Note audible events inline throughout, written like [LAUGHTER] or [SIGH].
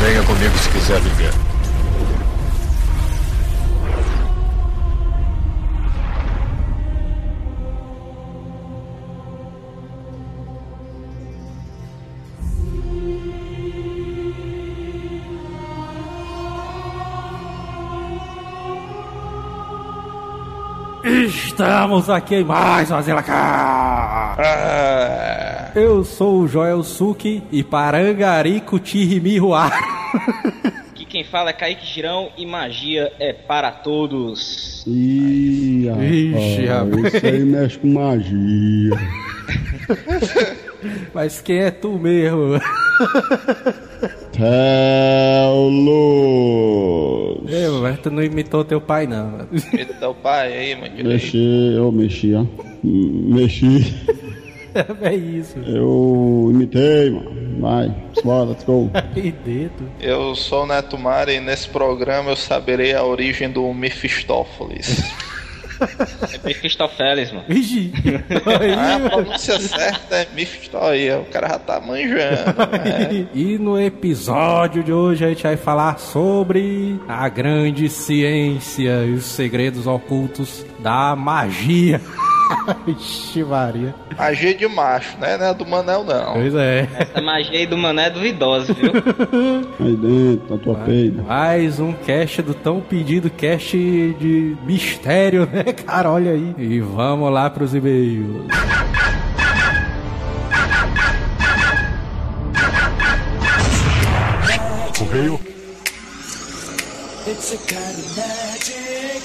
Venha comigo se quiser viver. Estamos aqui em mais uma Zila Cá. Ah, Eu sou o Joel Suki e Parangarico Tirimiruá. Aqui quem fala é Kaique Girão e magia é para todos. Ih, rapaz, Ixi, rapaz. Isso aí mexe com magia. [LAUGHS] Mas quem é tu mesmo? Telos. Ei, mas tu não imitou teu pai, não. medo do pai aí, mano. Mexi, eu mexi, ó. Mexi. [LAUGHS] É isso. Eu imitei, mano. Vai, bora, let's go. [LAUGHS] Que dedo. Eu sou o Neto Mara e nesse programa eu saberei a origem do Mephistófeles. [LAUGHS] É Mephistopheles, mano. Vixe. Ah, a pronúncia certa é Mephistófeles. O cara já tá manjando. né? E no episódio de hoje a gente vai falar sobre a grande ciência e os segredos ocultos da magia. [LAUGHS] Ixi, Maria. Magia de macho, né? Não é do Manel, não. Pois é. Essa magia aí do mané é duvidosa, viu? [LAUGHS] Aí dentro, na tua peida. Mais um cast do tão pedido cast de mistério, né, cara? Olha aí. E vamos lá pros e-mails. Correio.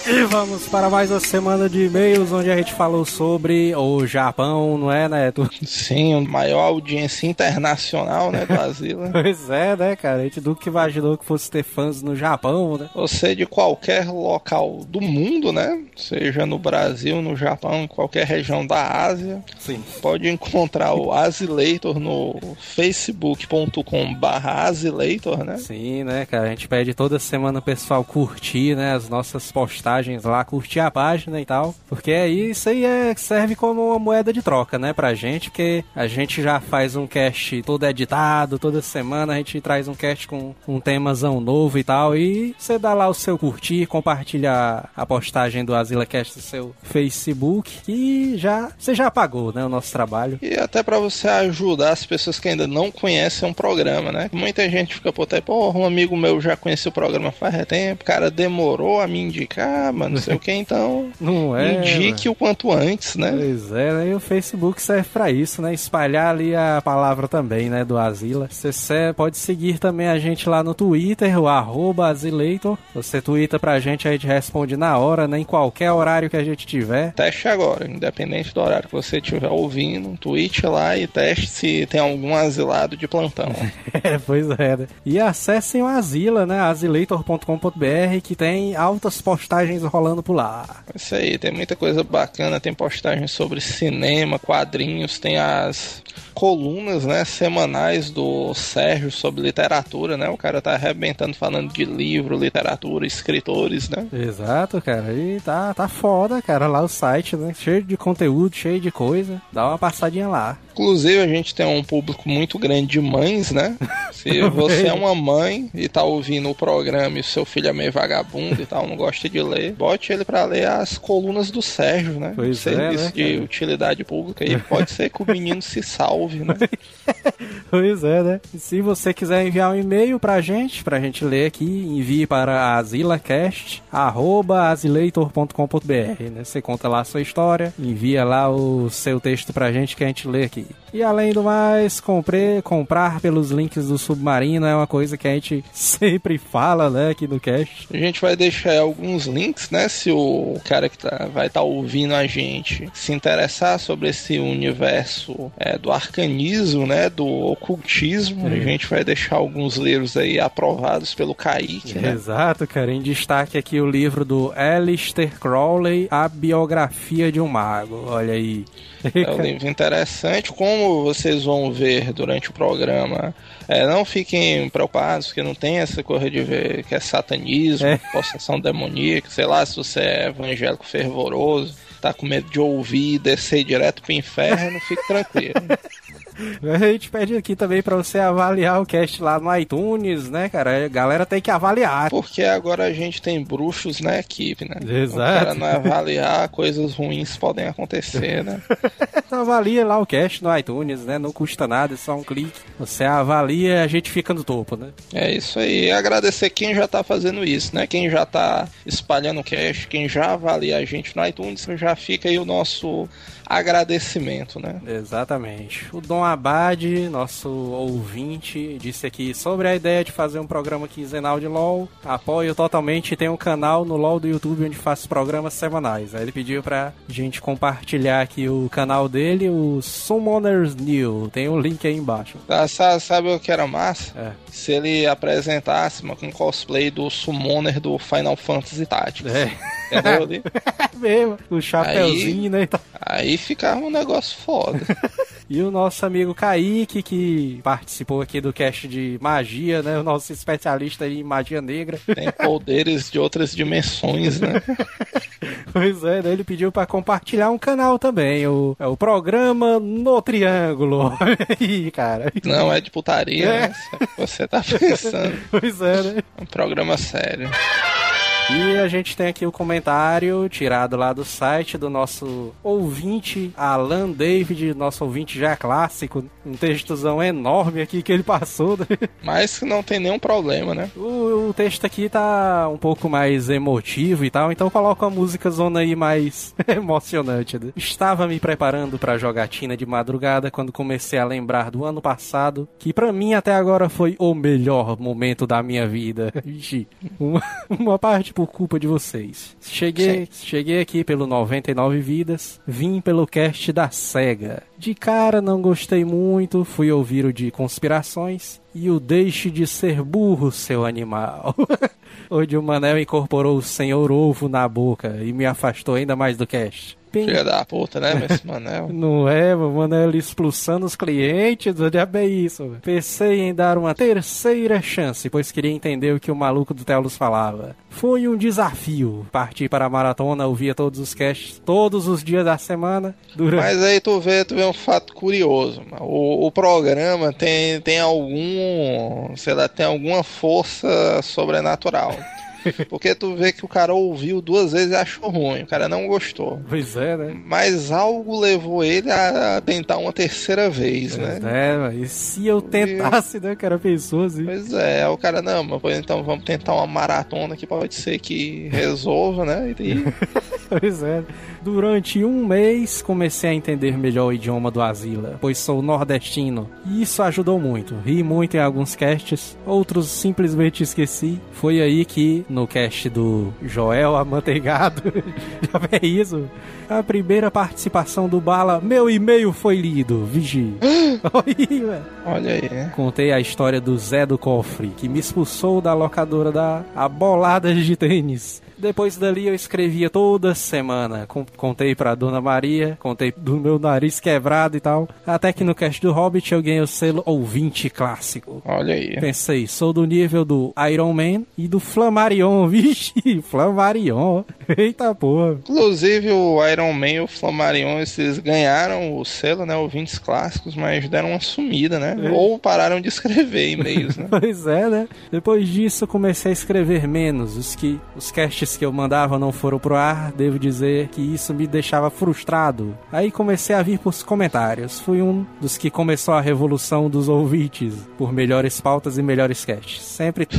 E vamos para mais uma semana de e-mails onde a gente falou sobre o Japão, não é, Neto? Sim, o maior audiência internacional, né, do Asila. [LAUGHS] Pois é, né, cara? A gente nunca imaginou que fosse ter fãs no Japão, né? Você de qualquer local do mundo, né? Seja no Brasil, no Japão, qualquer região da Ásia, Sim. pode encontrar o Asilator no facebook.com barra Asilator, né? Sim, né, cara? A gente pede toda semana o pessoal curtir, né, as nossas postagens lá, curtir a página e tal. Porque aí isso aí é, serve como uma moeda de troca, né, pra gente, porque a gente já faz um cast todo editado, toda semana a gente traz um cast com um temazão novo e tal. E você dá lá o seu curtir, compartilha a postagem do Azila Cast no seu Facebook e já você já pagou, né, o nosso trabalho. E até pra você ajudar as pessoas que ainda não conhecem um programa, né? Muita gente fica por aí, pô, um amigo meu já conhecia o programa faz tempo, o cara demorou a me indicar, mano, não sei o que, então [LAUGHS] Não é? indique o quanto antes, né? Pois é, né? E o Facebook serve pra isso, né? Espalhar ali a palavra também, né? Do Asila. Você pode seguir também a gente lá no Twitter, o arroba Asilator. Você twitta pra gente, a gente responde na hora, né? Em qualquer horário que a gente tiver. Teste agora, independente do horário que você estiver ouvindo, um tweet lá e teste se tem algum asilado de plantão. [LAUGHS] É, pois é, né? E acessem o Asila, né? asilator.com.br que tem altas postagens rolando por lá. Isso aí, tem muita coisa bacana, tem postagens sobre cinema, quadrinhos, tem as colunas, né, semanais do Sérgio sobre literatura, né? O cara tá arrebentando falando de livro, literatura, escritores, né? Exato, cara. E tá, tá foda, cara. Lá o site, né? Cheio de conteúdo, cheio de coisa. Dá uma passadinha lá. Inclusive, a gente tem um público muito grande de mães, né? [LAUGHS] Se você é uma mãe e tá ouvindo o programa e o seu filho é meio vagabundo e tal, não gosta de ler, bote ele pra ler as colunas do Sérgio, né? Pois Serviço é, né, de utilidade pública e pode ser que o menino se salve, né? [LAUGHS] Pois é, né? E se você quiser enviar um e-mail pra gente, pra gente ler aqui, envie para asilacast.asileitor.com.br, né? Você conta lá a sua história, envia lá o seu texto pra gente que a gente lê aqui. E além do mais, compre, comprar pelos links do Submarino é uma coisa que a gente [LAUGHS] sempre fala, né, aqui no cast. A gente vai deixar alguns links, né? Se o cara que tá, vai estar ouvindo a gente se interessar sobre esse universo é, do arcanismo, né? Do ocultismo, a gente vai deixar alguns livros aí aprovados pelo Kaique, né? Exato, cara. Em destaque aqui o livro do Alistair Crowley, A Biografia de um Mago. Olha aí. É um livro interessante. Como vocês vão ver durante o programa, é, não fiquem preocupados, porque não tem essa coisa de ver que é satanismo, É. possessão demoníaca, sei lá, se você é evangélico fervoroso, tá com medo de ouvir e descer direto pro inferno, fique tranquilo. [LAUGHS] A gente pede aqui também pra você avaliar o cast lá no iTunes, né, cara? A galera tem que avaliar. Porque agora a gente tem bruxos na equipe, né? Exato. O cara não avaliar, [LAUGHS] coisas ruins podem acontecer, né? [LAUGHS] Então avalia lá o cast no iTunes, né? Não custa nada, é só um clique. Você avalia e a gente fica no topo, né? É isso aí. Agradecer quem já tá fazendo isso, né? Quem já tá espalhando o cast, quem já avalia a gente no iTunes, já fica aí o nosso agradecimento, né? Exatamente. O Dom Abad, nosso ouvinte, disse aqui sobre a ideia de fazer um programa quinzenal de LoL. Apoio totalmente. Tem um canal no LoL do YouTube onde faz programas semanais. Aí ele pediu pra gente compartilhar aqui o canal dele, o Summoners New. Tem o um link aí embaixo. Ah, sabe, sabe o que era massa? É. Se ele apresentasse uma, um cosplay do Summoner do Final Fantasy Tactics. É. Entendeu ali? [LAUGHS] É mesmo, o chapéuzinho, né? e tal. Aí ficava um negócio foda. [LAUGHS] E o nosso amigo Kaique, que participou aqui do cast de magia, né? O nosso especialista em magia negra. Tem poderes de outras dimensões, né? [LAUGHS] Pois é, né? ele pediu pra compartilhar um canal também, o, é o programa No Triângulo. [LAUGHS] Aí, cara. Não é de putaria, É. né? Você tá pensando. Pois é, né? É um programa sério. E a gente tem aqui o comentário tirado lá do site do nosso ouvinte, Alan David, nosso ouvinte já clássico. Um textozão enorme aqui que ele passou. né? Mas não tem nenhum problema, né? O, o texto aqui tá um pouco mais emotivo e tal, então coloca uma música zona aí mais [LAUGHS] emocionante. né? Estava me preparando pra jogatina de madrugada quando comecei a lembrar do ano passado, que pra mim até agora foi o melhor momento da minha vida. [LAUGHS] Uma, uma parte por culpa de vocês. Cheguei, cheguei aqui pelo 99 Vidas, vim pelo cast da SEGA. De cara não gostei muito, fui ouvir o de conspirações e o deixe de ser burro, seu animal. [LAUGHS] Onde o Manel incorporou o senhor ovo na boca e me afastou ainda mais do cast. Bem, Filha da puta, né, Messi Manel? [LAUGHS] não é, o Manel expulsando os clientes, é bem isso. velho. Pensei em dar uma terceira chance, pois queria entender o que o maluco do Telos falava. Foi um desafio. Parti para a maratona, ouvia todos os casts, todos os dias da semana, durante... Mas aí tu vê, tu vê um fato curioso. mano. O, o programa tem, tem algum, sei lá, tem alguma força sobrenatural. [LAUGHS] Porque tu vê que o cara ouviu duas vezes e achou ruim, o cara não gostou. Pois é, né? Mas algo levou ele a tentar uma terceira vez, né? É, mas e se eu tentasse, né, cara, pensou assim. Pois é, o cara, não, mas pois então vamos tentar uma maratona que pode ser que resolva, né? E, [LAUGHS] Pois é. Durante um mês comecei a entender melhor o idioma do Asila, pois sou nordestino. E isso ajudou muito. Ri muito em alguns casts, outros simplesmente esqueci. Foi aí que, no cast do Joel Amanteigado, [LAUGHS] já vê isso? A primeira participação do Bala, meu e-mail foi lido, vigi. [LAUGHS] Velho. olha aí, né? Contei a história do Zé do Cofre, que me expulsou da locadora da A Bolada de Tênis. Depois dali eu escrevia toda semana. Contei pra Dona Maria, contei do meu nariz quebrado e tal. Até que no cast do Hobbit eu ganhei o selo ouvinte clássico. Olha aí. Pensei, sou do nível do Iron Man e do Flammarion. [LAUGHS] Vixe, Flammarion. Eita porra. Inclusive o Iron Man e o Flammarion, esses ganharam o selo, né? Ouvintes clássicos, mas deram uma sumida, né? É. Ou pararam de escrever e-mails, né? [LAUGHS] Pois é, né? Depois disso, eu comecei a escrever menos. Os que os casts que eu mandava não foram pro ar, devo dizer que isso me deixava frustrado. Aí comecei a vir pros comentários. Fui um dos que começou a revolução dos ouvintes por melhores pautas e melhores casts. Sempre [LAUGHS]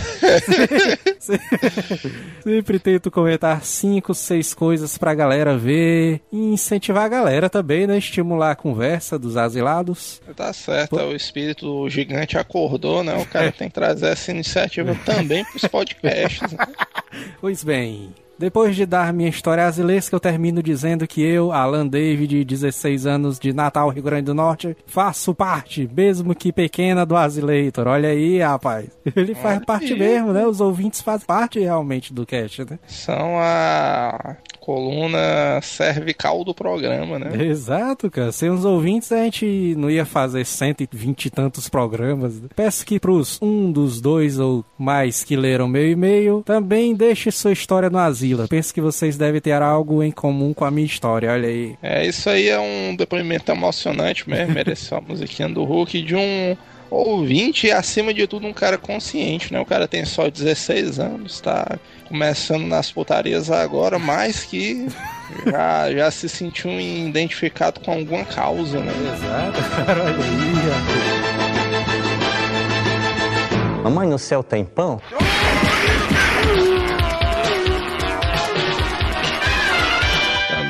Sempre tento comentar cinco, seis coisas pra galera ver e incentivar a galera também, né? Estimular a conversa dos asilados. Tá certo, é o espírito gigante acordou, né? O cara tem que trazer essa iniciativa também pros podcasts. né? [LAUGHS] Pois bem, depois de dar minha história asilesca, eu termino dizendo que eu, Alan David, 16 anos de Natal, Rio Grande do Norte, faço parte, mesmo que pequena, do Asileitor. Olha aí, rapaz. Ele faz Olha parte mesmo, né? Os ouvintes fazem parte realmente do cast, né? São a coluna cervical do programa, né? Exato, cara. Sem os ouvintes, a gente não ia fazer 120 e tantos programas. Peço que pros um dos dois ou mais que leram meu e-mail, também deixe sua história no asilo Godzilla. Penso que vocês devem ter algo em comum com a minha história, olha aí. É, isso aí é um depoimento emocionante mesmo, [LAUGHS] mereceu a musiquinha do Hulk de um ouvinte e acima de tudo um cara consciente, né? O cara tem só 16 anos, tá começando nas putarias agora, mas que já, já se sentiu identificado com alguma causa, né? Exato, cara, olha aí, Mamãe, no céu tem pão?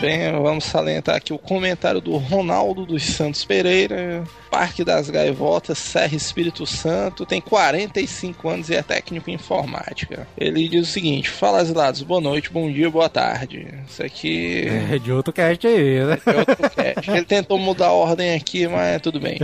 Também vamos salientar aqui o comentário do Ronaldo dos Santos Pereira, Parque das Gaivotas, Serra Espírito Santo, tem 45 anos e é técnico em informática. Ele diz o seguinte: Fala asilados, boa noite, bom dia, boa tarde. Isso aqui. É de outro cast aí, né? É outro cast. Ele tentou mudar a ordem aqui, mas tudo bem.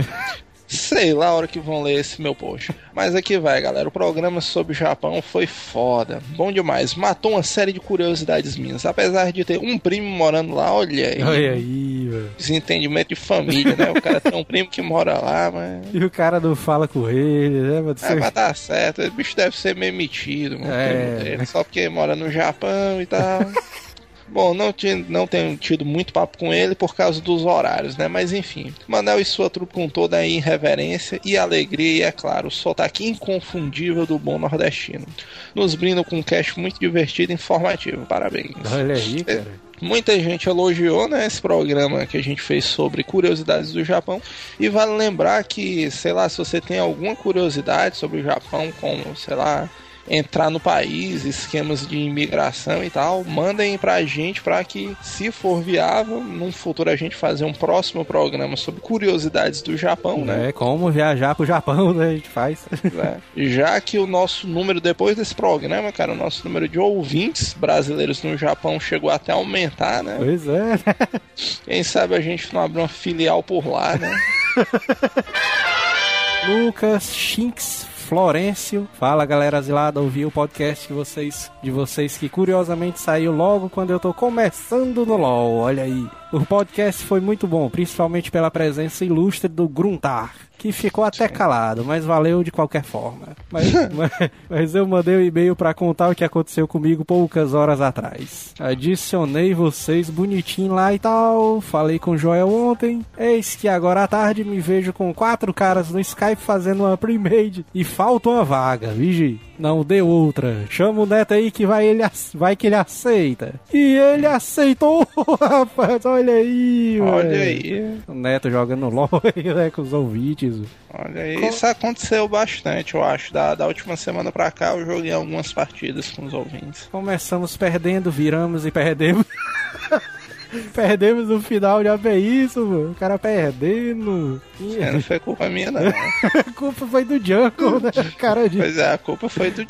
Sei lá a hora que vão ler esse meu post. Mas aqui vai, galera. O programa sobre o Japão foi foda. Bom demais. Matou uma série de curiosidades minhas. Apesar de ter um primo morando lá, olha aí. Olha aí, velho. Desentendimento de família, né? O cara tem um primo que mora lá, mas. E o cara não fala com ele, né? Mas É, mas tá certo. O bicho deve ser meio metido, mano. É. dele, Só porque mora no Japão e tal. [LAUGHS] Bom, não, não tenho tido muito papo com ele por causa dos horários, né? Mas enfim, Manel e sua trupe com toda a irreverência e alegria, e é claro, o sotaque inconfundível do bom nordestino. Nos brindam com um cast muito divertido e informativo. Parabéns. Olha aí, cara. Muita gente elogiou né, esse programa que a gente fez sobre curiosidades do Japão. E vale lembrar que, sei lá, se você tem alguma curiosidade sobre o Japão, como, sei lá, entrar no país, esquemas de imigração e tal, mandem pra gente para que, se for viável, num futuro a gente fazer um próximo programa sobre curiosidades do Japão, né? É como viajar pro Japão, né? A gente faz. né? Já que o nosso número, depois desse programa, cara, o nosso número de ouvintes brasileiros no Japão chegou até a aumentar, né? Pois é, né? Quem sabe a gente não abre uma filial por lá, né? [LAUGHS] Lucas Chinks Florencio. Fala galera asilada, ouvi o podcast vocês, de vocês que curiosamente saiu logo quando eu tô começando no LoL. Olha aí. O podcast foi muito bom, principalmente pela presença ilustre do Gruntar, que ficou até calado, mas valeu de qualquer forma. Mas, [LAUGHS] mas, mas eu mandei um e-mail pra contar o que aconteceu comigo poucas horas atrás. Adicionei vocês bonitinho lá e tal, falei com o Joel ontem. Eis que agora à tarde me vejo com quatro caras no Skype fazendo uma pre-made e falta uma vaga, vigi. Não deu outra. Chama o Neto aí que vai, ele, vai que ele aceita. E ele aceitou, [LAUGHS] rapaz. Olha aí, Olha velho. aí, O Neto jogando LOL [LAUGHS] né, com os ouvintes. olha aí. Isso aconteceu bastante, eu acho. Da, da última semana pra cá eu joguei algumas partidas com os ouvintes. Começamos perdendo, viramos e perdemos. [LAUGHS] [LAUGHS] perdemos no final, já é isso, mano. O cara perdendo. É, não foi culpa minha, não. [LAUGHS] A culpa foi do Jungle, né? [LAUGHS] Cara de Pois é, a culpa foi do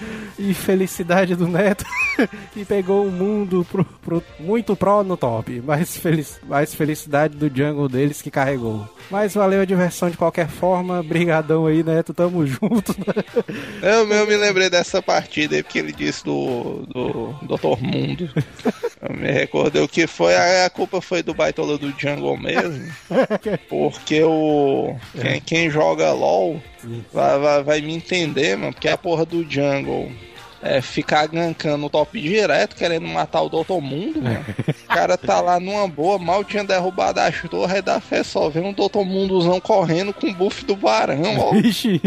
[LAUGHS] Django. infelicidade do Neto, [LAUGHS] que pegou o mundo pro, pro- muito pró no top. Mais, feliz, mais felicidade do Jungle deles que carregou. Mas valeu a diversão de qualquer forma. Brigadão aí, Neto. Tamo junto. [LAUGHS] Eu mesmo me lembrei dessa partida aí, porque ele disse do, do Dr. Mundo. Eu me recordei o que foi, a, a culpa foi do Baitola do Jungle mesmo. Porque o. Quem, quem joga LOL vai, vai, vai me entender, mano. Porque a porra do Jungle. É, ficar gankando o top direto, querendo matar o Dr. Mundo, mano. O cara tá lá numa boa, mal tinha derrubado as torres, aí dá fé só vê um Dr. Mundozão correndo com o buff do barão, ó. Vixe.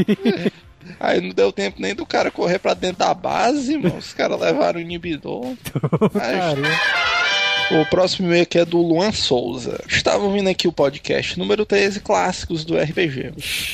Aí não deu tempo nem do cara correr pra dentro da base, mano. Os caras levaram o inibidor. [LAUGHS] Caramba. O próximo e-mail aqui é do Luan Souza. Estava ouvindo aqui o podcast número 13, clássicos do RPG.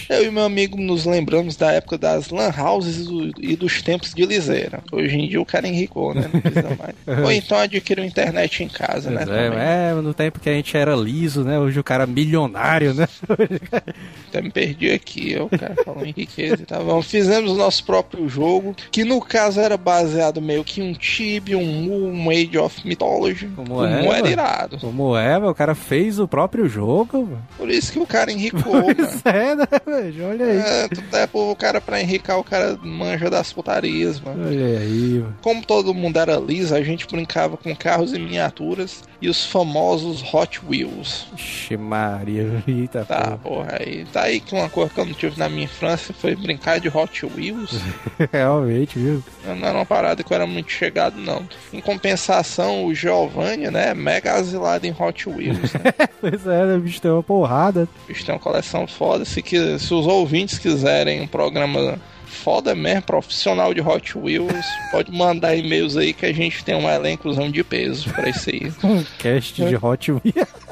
Eu e meu amigo nos lembramos da época das lan houses e do- dos tempos de liseira. Hoje em dia o cara enricou, né? Não precisa mais. [LAUGHS] Ou então adquiriu internet em casa, né? É, é, no tempo que a gente era liso, né? Hoje o cara é milionário, né? [LAUGHS] Até me perdi aqui, ó, o cara falou em riqueza e tal. Bom, fizemos o nosso próprio jogo, que no caso era baseado meio que em um Tibia, um Mu, um Age of Mythology. Como o é, era mano? irado. Como é, meu? O cara fez o próprio jogo, mano. Por isso que o cara enricou, [LAUGHS] mano. É, né, velho? Olha aí. É, é pro cara pra enricar, o cara manja das putarias, mano. Olha aí, mano. Como todo mundo era liso, a gente brincava com carros e miniaturas e os famosos Hot Wheels. Ixi, Maria, eita Tá, porra. porra, aí tá aí que uma coisa que eu não tive na minha infância foi brincar de Hot Wheels. [LAUGHS] Realmente, viu? Não era uma parada que eu era muito chegado, não. Em compensação, o Giovanni, né, mega asilado em Hot Wheels. Né? [LAUGHS] Pois é, né, bicho, tem uma porrada. O bicho tem uma coleção foda. Se, que, se os ouvintes quiserem um programa foda mesmo, profissional de Hot Wheels, pode mandar e-mails aí que a gente tem um elencozão de peso pra isso aí. [LAUGHS] Um cast de Hot Wheels.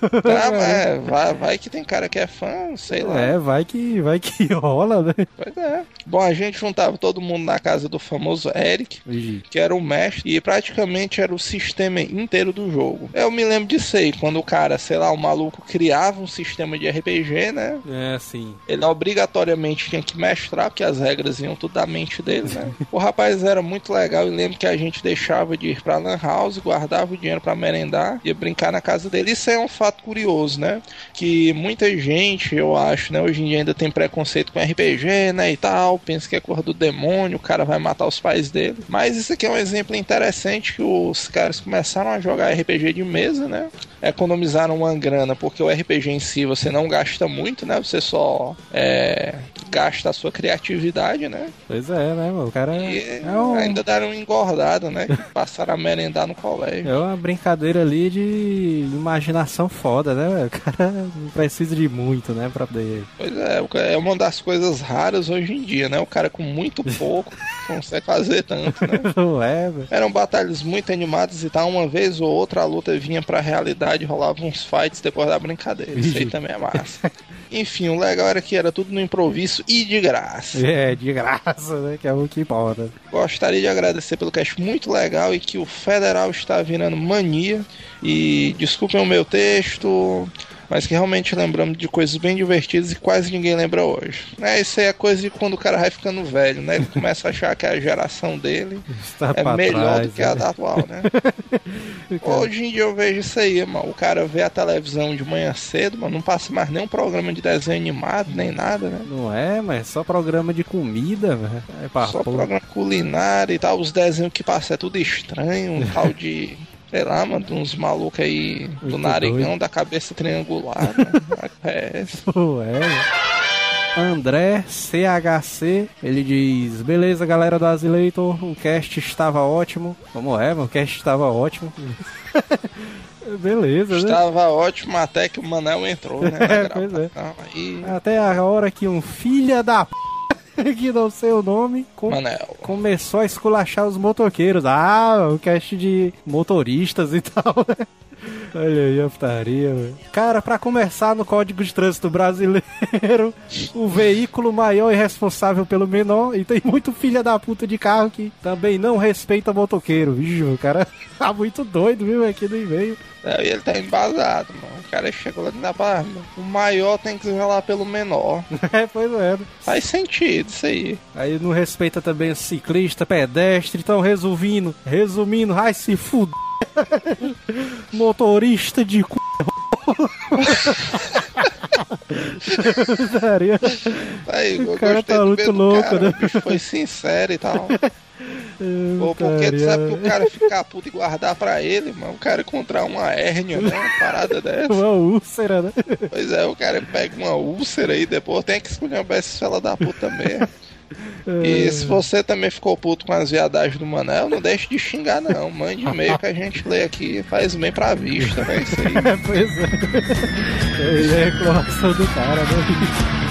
Tá, vai, vai que tem cara que é fã, sei lá. É, vai que, vai que [LAUGHS] rola, né? Pois é. Bom, a gente juntava todo mundo na casa do famoso Eric, que era o mestre, e praticamente era o sistema inteiro do jogo. Eu me lembro disso aí, quando o cara, sei lá, o maluco criava um sistema de RPG, né? É, sim. Ele obrigatoriamente tinha que mestrar, porque as regras iam tudo da mente dele, né? [LAUGHS] o rapaz era muito legal e lembro que a gente deixava de ir pra Lan House, guardava o dinheiro pra merendar, ia brincar na casa dele. Isso é um fato curioso, né? Que muita gente, eu acho, né, hoje em dia ainda tem preconceito com RPG, né, e tal, pensa que é coisa do demônio, o cara vai matar os pais dele. Mas isso aqui é um exemplo interessante que os caras começaram a jogar RPG de mesa, né? Economizaram uma grana, porque o RPG em si você não gasta muito, né? Você só é, gasta a sua criatividade, né? Pois é, né, mano? O cara E é, um- ainda deram um engordado, né? Passaram a merendar no colégio. é uma brincadeira ali de imaginação foda, né? O cara não [LAUGHS] precisa de muito, né, pra poder... Pois é, é uma das coisas raras hoje em dia, né? O cara com muito pouco [LAUGHS] consegue fazer tanto, né? [LAUGHS] Não é, velho? Eram batalhas muito animadas e tal. Uma vez ou outra a luta vinha pra realidade, rolava uns fights depois da brincadeira. Isso aí também é massa. Enfim, o legal era que era tudo no improviso e de graça. É, de graça, né? Que é o que importa. Gostaria de agradecer pelo cast muito legal e que o Federal está virando mania. E desculpem o meu texto, mas que realmente lembramos de coisas bem divertidas e quase ninguém lembra hoje. É, isso aí é coisa de quando o cara vai ficando velho, né? Ele [LAUGHS] começa a achar que a geração dele Está é melhor trás, do que a né? da atual, né? [LAUGHS] Hoje em dia eu vejo isso aí, mano. O cara vê a televisão de manhã cedo, mas não passa mais nenhum programa de desenho animado, nem nada, né? Não é, mas é só programa de comida, velho. É pra Só porra. programa culinário e tal, os desenhos que passam é tudo estranho, um [LAUGHS] tal de. Sei lá, mano, uns malucos aí do Muito narigão doido. da cabeça triangular. né? [LAUGHS] É é, velho. André CHC, ele diz: Beleza, galera do Azileitor, o cast estava ótimo. Como é, mano? O cast estava ótimo. [LAUGHS] Beleza, né? Estava ótimo até que o Manel entrou, né? [LAUGHS] É, pois é. Aí, Até a hora que um filha da p... [LAUGHS] que não sei o nome com- começou a esculachar os motoqueiros. Ah, o cast de motoristas e tal, né? Olha aí a putaria, velho. Cara, pra começar no Código de Trânsito Brasileiro, o veículo maior e responsável pelo menor, e tem muito filha da puta de carro que também não respeita motoqueiro. Vixe, o cara [LAUGHS] tá muito doido, viu, aqui no e-mail. É, e ele tá embasado, mano. O cara chegou lá na barra. O maior tem que zelar pelo menor. [LAUGHS] É, pois é. Faz sentido isso aí. Aí não respeita também ciclista, pedestre. Então, resumindo, resumindo, ai se fuder. Motorista de c... Daria- Aí, eu cara gostei tá muito louco, cara, né? O bicho foi sincero e tal. [LAUGHS] Ou porque tu sabe que o cara ficar puto e guardar pra ele, mano. O cara encontrar uma hérnia, né? Uma parada dessa. Uma úlcera, né? Pois é, o cara pega uma úlcera e depois tem que escolher essa fela da puta mesmo. [LAUGHS] E se você também ficou puto com as viadagens do Manel, não deixe de xingar não. Mande e-mail que a gente lê aqui e faz bem pra vista, né? Isso aí. É, [LAUGHS] pois é. Reclamação do cara, né?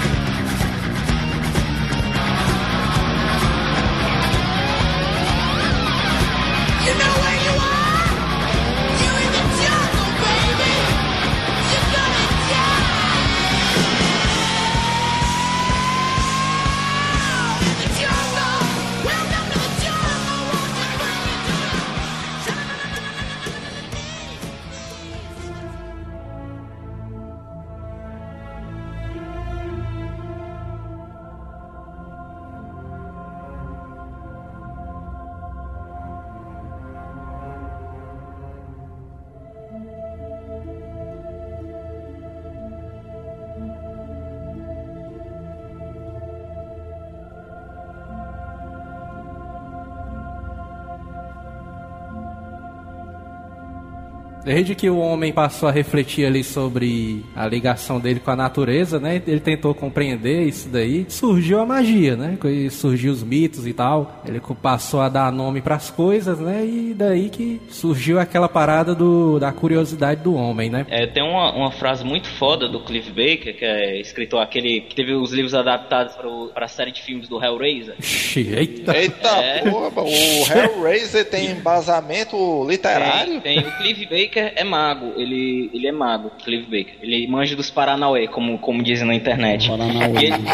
Desde que o homem passou a refletir ali sobre a ligação dele com a natureza, né? Ele tentou compreender isso daí. Surgiu a magia, né? Surgiu os mitos e tal. Ele passou a dar nome pras coisas, né? E daí que surgiu aquela parada do, da curiosidade do homem, né? É, tem uma, uma frase muito foda do Cliff Baker, que é escritor aquele que teve os livros adaptados para a série de filmes do Hellraiser. Ixi, eita. Eita É. porra, o Hellraiser tem [LAUGHS] embasamento literário? Tem, tem. O Cliff Baker é mago, ele, ele é mago, Cliff Baker. Ele manja dos Paranauê, como, como dizem na internet. Paranauê. E ele,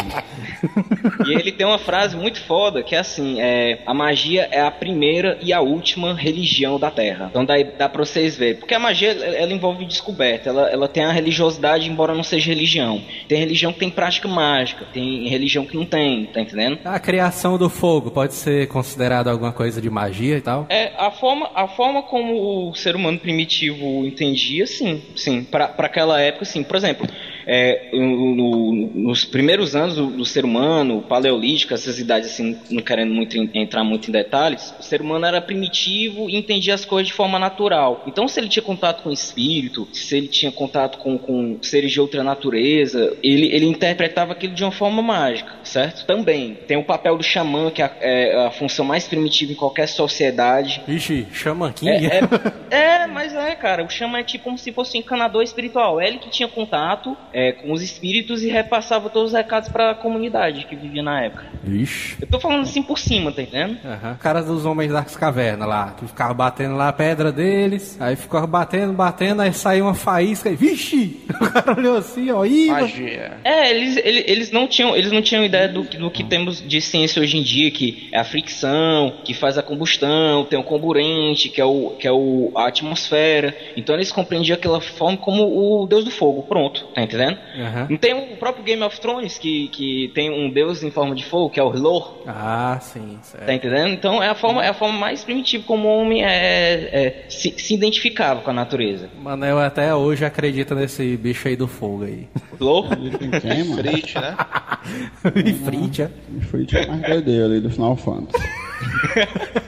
e ele tem uma frase muito foda que é assim: é, a magia é a primeira e a última religião da Terra. Então dá, dá pra vocês verem. Porque a magia ela ela envolve descoberta, ela, ela tem a religiosidade, embora não seja religião. Tem religião que tem prática mágica, tem religião que não tem, tá entendendo? A criação do fogo pode ser considerado alguma coisa de magia e tal? É, a forma, a forma como o ser humano primitivo entendia, sim, sim. Pra pra aquela época, sim. Por exemplo, é, no- no- nos primeiros anos do, do ser humano, paleolítico, essas idades assim, não querendo muito en- entrar muito em detalhes, o ser humano era primitivo e entendia as coisas de forma natural. Então, se ele tinha contato com o espírito, se ele tinha contato com, com seres de outra natureza, ele, ele interpretava aquilo de uma forma mágica, certo? Também tem o papel do xamã, que é a, é a função mais primitiva em qualquer sociedade. Ixi, King? É, é, [LAUGHS] é, mas é, cara, o Xamã é tipo como se fosse um encanador espiritual. É ele que tinha contato é, com os espíritos e repassava todos os recados pra comunidade que vivia na época. Ixi. Eu tô falando assim por cima, tá entendendo? Aham. Cara dos homens das cavernas lá, que ficava batendo lá a pedra deles, aí ficava batendo, batendo, aí saiu uma faísca e vixe! [LAUGHS] O cara olhou assim, ó, ih, Magia. É, eles, ele- eles, não tinham, eles não tinham ideia do, que- do que temos de ciência hoje em dia, que é a fricção, que faz a combustão, tem o comburente, que é, o, que é o, a atmosfera. Então eles compreendiam aquela forma como o deus do fogo. Pronto, tá entendendo? Aham. Não tem o próprio Game of Thrones, que, que tem um deus em forma de fogo, que é o Lor. Ah, sim, certo. Tá entendendo? Então é a forma, é a forma mais primitiva como o homem é, é, se, se identificava com a natureza. Manel até hoje acredita nesse bicho aí do fogo aí. Lor? Quem, mano? Frit, né? [LAUGHS] Ifrit, é? O Frit é mais doideiro ali do Final Fantasy. [LAUGHS]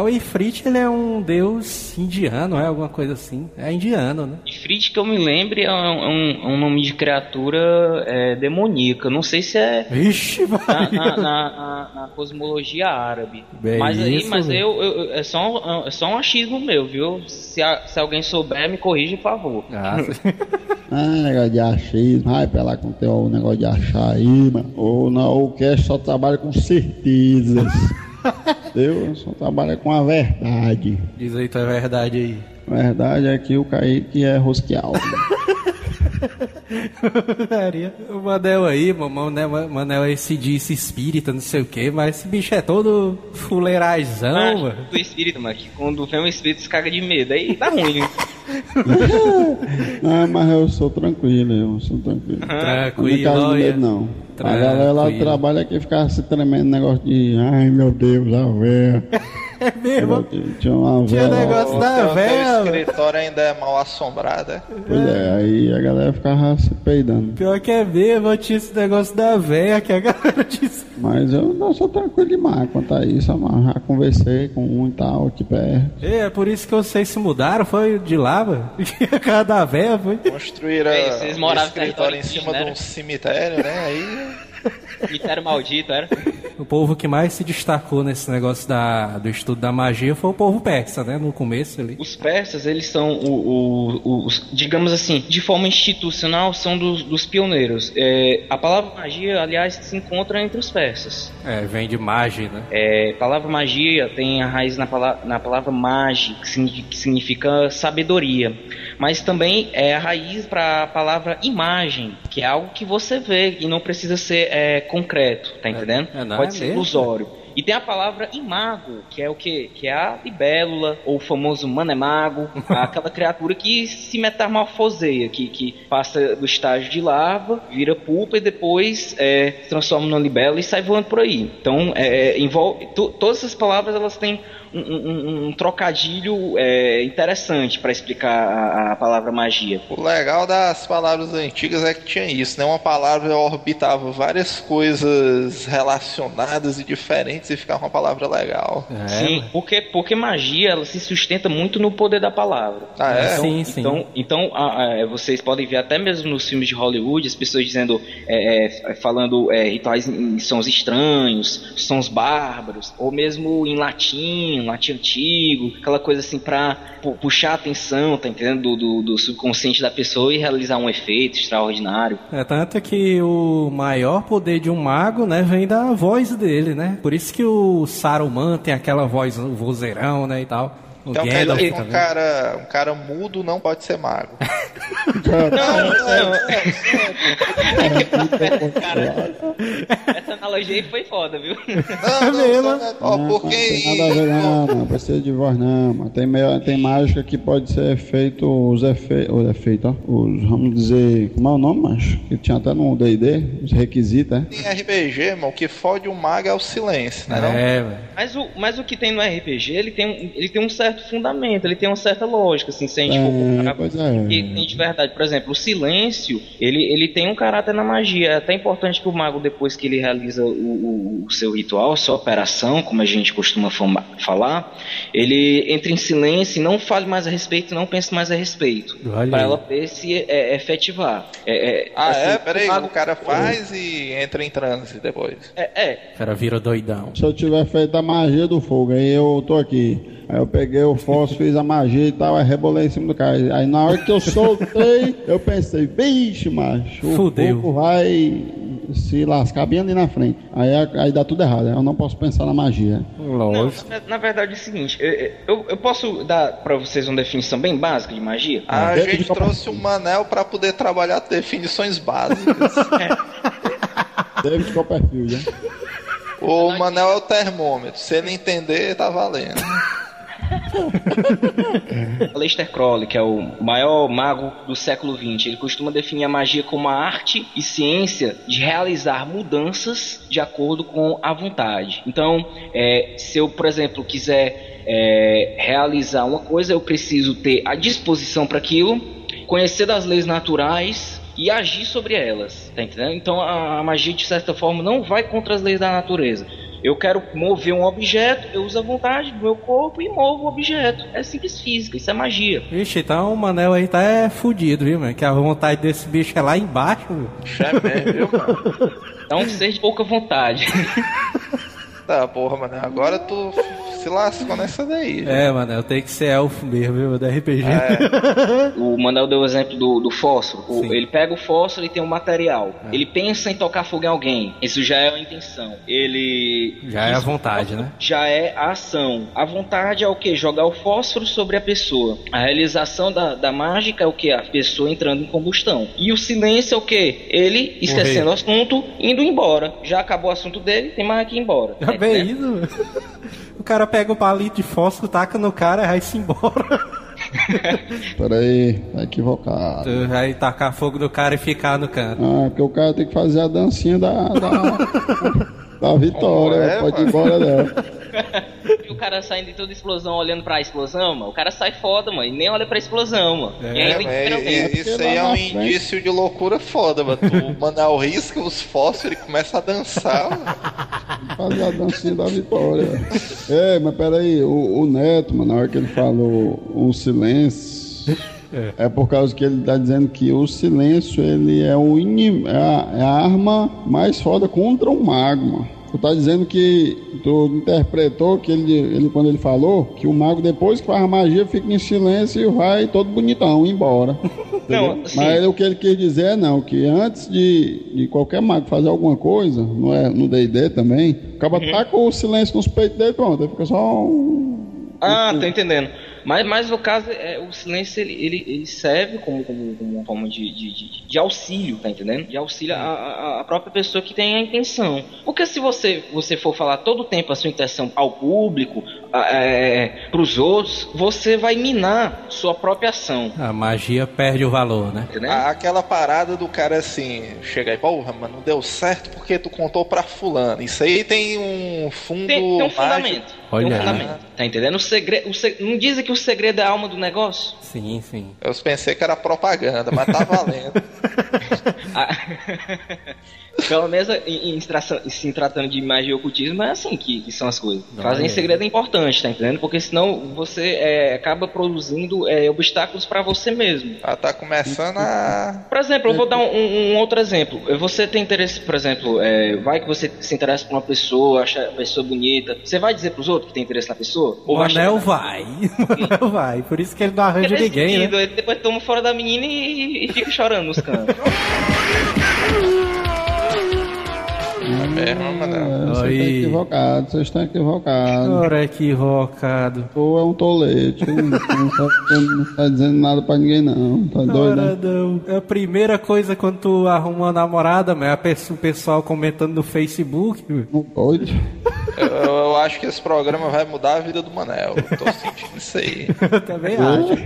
O Ifrit, ele é um deus indiano, é alguma coisa assim. É indiano, né? Ifrit, que eu me lembre, é um, é um- é um nome de criatura é, demoníaca. Não sei se é Vixe, na, na- na- na- na cosmologia árabe. Bem mas aí, isso, mas velho. eu, eu- é, só um, é só um achismo meu, viu? Se, a- se alguém souber, me corrija, por favor. Ah. [LAUGHS] Ah, negócio de achismo. Vai pra lá com teu negócio de achar aí, mano. Ou não, o Cash só trabalha com certezas. [LAUGHS] Eu só trabalho com a verdade. Diz aí, tu é verdade aí. A verdade é que o Kaique é rosqueal. O Manel aí, mamão, né? Manel aí se disse espírita, não sei o que, mas esse bicho é todo fuleirazão, Mas, mano. do espírito, mano, que quando vem um espírito se caga de medo. Aí tá ruim, né? Não, [LAUGHS] mas eu sou tranquilo, eu sou tranquilo. Não me Tranquilo, caso de olha. medo, não. A galera lá do Tranquilo. trabalho aqui ficava se tremendo negócio de ai meu Deus, a véia. É mesmo? Tinha uma Tinha negócio O da teu véia. escritório ainda é mal assombrado, é? Pois é, aí a galera ficava se peidando. Pior que é mesmo, tinha esse negócio da véia que a [LAUGHS] galera disse. Mas eu não sou tranquilo demais quanto a isso, mas já conversei com um e tal, tipo, é. É, por isso que vocês se mudaram, foi de lá, mano. [LAUGHS] A casa da véia, foi. Construíram É, vocês um escritório em cima de indígena, um cemitério, né? Aí Cemitério maldito, era? O povo que mais se destacou nesse negócio da, do estudo da magia foi o povo persa, né? No começo ali. Os persas, eles são o, o- os, digamos assim, de forma institucional, são dos, dos pioneiros. É, a palavra magia, aliás, se encontra entre os persas. É, vem de magia, né? É, a palavra magia tem a raiz na, pala na palavra magi, que significa sabedoria. Mas também é a raiz para a palavra imagem, que é algo que você vê e não precisa ser é, concreto, tá entendendo? é, não, Pode é ser ilusório. E tem a palavra imago, que é o quê? Que é a libélula, ou o famoso manemago, [LAUGHS] aquela criatura que se metamorfoseia, que, que passa do estágio de larva, vira pupa e depois é, se transforma numa libélula e sai voando por aí. Então, é, envolve, to- todas essas palavras elas têm um, um- um- um trocadilho é, interessante para explicar a, a palavra magia. O legal das palavras antigas é que tinha isso, né? Uma palavra orbitava várias coisas relacionadas e diferentes e ficar uma palavra legal. É, Sim, porque, porque magia ela se sustenta muito no poder da palavra. Ah, é? Sim, sim. Então, então a- a- vocês podem ver até mesmo nos filmes de Hollywood as pessoas dizendo, é, é, falando é, rituais em, sons estranhos, sons bárbaros, ou mesmo em latim, latim antigo, aquela coisa assim pra pu- puxar a atenção, tá entendendo? Do, do, do subconsciente da pessoa e realizar um efeito extraordinário. É tanto que o maior poder de um mago, né, vem da voz dele, né? Por isso que o Saruman tem aquela voz um vozeirão, né, e tal. O Então quer Gandalf dizer que um também. cara, um cara mudo não pode ser mago. [LAUGHS] Essa analogia aí foi foda, viu? Não, não, mesmo? só- ó, Não, porque não tem nada a ver, não, não precisa de voz, não. Mas tem, meio- tem mágica que pode ser feito os efeitos, os efeitos, ó. Os, vamos dizer, como é o nome, macho? Que tinha até no D&D, os requisitos, é? em RPG, irmão, o que fode o mago é o silêncio, né? Não? É, velho. Mas o, mas o que tem no RPG, ele tem, um- ele tem um certo fundamento, ele tem uma certa lógica, assim, se a gente for É, comparar pois com é. o que tem de verdade. Por exemplo, o silêncio, ele, ele tem um caráter na magia. É até importante que o mago, depois que ele realiza o, o- o seu ritual, sua operação, como a gente costuma fama- falar, ele entre em silêncio e não fale mais a respeito, não pense mais a respeito. Para ela ver se é, é efetivar. É, é, Ah, assim, é? Peraí, mago- o cara faz e entra em transe depois. É, é, O cara vira doidão. Se eu tiver feito a magia do fogo, aí eu tô aqui. Aí eu peguei o fósforo, fiz a magia e tal, aí rebolei em cima do cara. Aí na hora que eu soltei, eu pensei, vixe, macho, o Fudeu. fogo vai se lascar bem ali na frente. Aí, aí dá tudo errado, aí eu não posso pensar na magia. Não, Lógico. na, na verdade é o seguinte, eu, eu, eu posso dar pra vocês uma definição bem básica de magia? A dentro gente trouxe o Manel pra poder trabalhar definições básicas. [LAUGHS] David Copperfield, né? o Manel é o termômetro. Se ele entender, tá valendo. [LAUGHS] Aleister Crowley, que é o maior mago do século XX, ele costuma definir a magia como a arte e ciência de realizar mudanças de acordo com a vontade. Então, é, se eu, por exemplo, quiser é, realizar uma coisa, eu preciso ter a disposição para aquilo, conhecer das leis naturais e agir sobre elas, tá entendendo? Então a, a magia de certa forma não vai contra as leis da natureza. Eu quero mover um objeto, eu uso a vontade do meu corpo e movo o objeto. É simples física, isso é magia. Vixe, então o Manel aí tá é, fudido, viu, mano? Que a vontade desse bicho é lá embaixo, viu? É mesmo, viu, mano? É um ser de pouca vontade. [LAUGHS] Tá, porra, mano. Agora tu se lascou nessa daí. É, Manel, tem que ser elfo mesmo, viu? Do RPG. [LAUGHS] O Manel deu o exemplo do, do fósforo. O- ele pega o fósforo e tem um material. Ele pensa em tocar fogo em alguém. Isso já é a intenção. Ele. Já é a Isso vontade, né? Já é a ação. A vontade é o que? Jogar o fósforo sobre a pessoa. A realização da, da mágica é o que? A pessoa entrando em combustão. E o silêncio é o que? Ele esquecendo o assunto, indo embora. Já acabou o assunto dele, tem mais que ir embora. Já É, bem né? isso, mano. [LAUGHS] O cara pega o palito de fósforo, taca no cara e vai-se embora. [LAUGHS] Peraí, tá equivocado. Tu vai tacar fogo no cara e ficar no canto. Ah, porque o cara tem que fazer a dancinha da, da, [LAUGHS] da vitória, é, pode ir embora dela. [LAUGHS] O cara saindo de toda explosão olhando pra explosão, mano. O cara sai foda, mano. E nem olha pra explosão, mano. É, e ainda É, é, isso aí é um indício de loucura foda, mano. Tu [LAUGHS] Manel risca os fósforos e começa a dançar, mano. Fazer a dancinha da vitória. Ei, mas peraí, o, o Neto, mano, na hora que ele falou um silêncio, é. por causa que ele tá dizendo que o silêncio, ele é, o inim, é, a, é a arma mais foda contra um mago, mano. Tu tá dizendo que tu interpretou que ele, ele, quando ele falou, que o mago, depois que faz a magia, fica em silêncio e vai todo bonitão embora. [LAUGHS] Não, Entendeu? sim. Mas o que ele quis dizer é não, que antes de, de qualquer mago fazer alguma coisa, não é, no D&D também, acaba Uhum. tá com o silêncio nos peitos dele, pronto, aí fica só um... Ah, tô entendendo. Mas, mas no caso, é, o silêncio ele, ele, ele serve como, como, como uma forma de, de, de, de auxílio, tá entendendo? De auxílio à, própria pessoa que tem a intenção. Porque se você, você for falar todo o tempo a sua intenção ao público, é, pros outros, você vai minar sua própria ação. A magia perde o valor, né? Entendeu? A- Aquela parada do cara assim, chega aí, porra, mano, não deu certo porque tu contou pra fulano. Isso aí tem um fundo. Tem, tem um fundamento. Olha tem um aí. fundamento. Tá entendendo? O segredo, o se- não dizem que o segredo é a alma do negócio? Sim, sim. Eu pensei que era propaganda, mas tá valendo. [LAUGHS] Ah, Pelo menos em, em se traça- se tratando de magia e ocultismo, é assim que, que são as coisas. Fazer em segredo é importante, tá entendendo? Porque senão você é, acaba produzindo é, obstáculos pra você mesmo. Ela tá começando a. Por exemplo, eu vou dar um, um- um outro exemplo. Você tem interesse, por exemplo, é, vai que você se interessa por uma pessoa, acha a pessoa bonita. Você vai dizer pros outros que tem interesse na pessoa? O anel chegar- vai. [LAUGHS] O anel vai. Por isso que ele não arranja Porque ninguém, né? ele depois toma fora da menina e, e fica chorando nos cantos. [LAUGHS] É mesmo, mano. É, Vocês estão equivocados, vocês estão equivocados. Ora, equivocado. Tu é um tolete, não, não, tá, não tá dizendo nada pra ninguém não, tá doido, Ora, né? não. É a primeira coisa quando tu arruma uma namorada, mas é a o pessoal comentando no Facebook. Não doido. Eu, eu acho que esse programa vai mudar a vida do Manel. Eu tô sentindo isso aí. Eu também acho.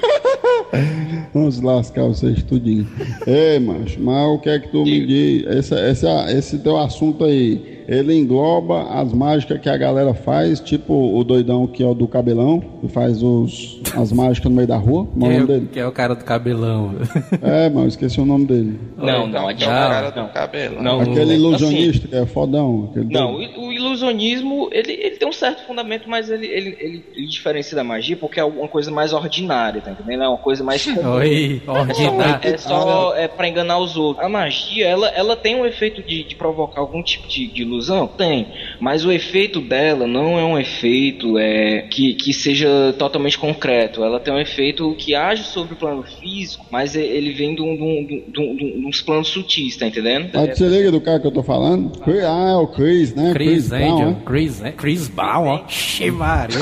[LAUGHS] Vamos lascar vocês tudinho. Ei, macho, mas o que é que tu me diz? Esse, esse, esse teu assunto aí, ele engloba as mágicas que a galera faz, tipo o doidão que é o do cabelão, que faz os, as mágicas no meio da rua. Como é o é, nome o- dele? que é o cara do cabelão. É, mano, esqueci o nome dele. Não, não, que é o cara do cabelo. Não, Aquele assim, ilusionista que é fodão. Aquele Não, o, o ilusionismo, ele, ele tem um certo fundamento, mas ele, ele, ele, ele diferencia da magia porque é uma coisa mais ordinária, tá entendendo? É uma coisa mais comum. [LAUGHS] Oi, ordinário. É só é pra enganar os outros. A magia, ela, ela tem um efeito de, de provocar algum tipo de, de ilusão? Tem. Mas o efeito dela não é um efeito é, que, que seja totalmente concreto. Ela tem um efeito que age sobre o plano físico, mas e- ele vem de, um, de, um, de, um, de uns planos sutis, tá entendendo? Ah, você liga do cara que eu tô falando? Chris- Ah, é o Chris, né? Chris Brown, Angel. Chris, né? Chris Brown, ó. Ximaria.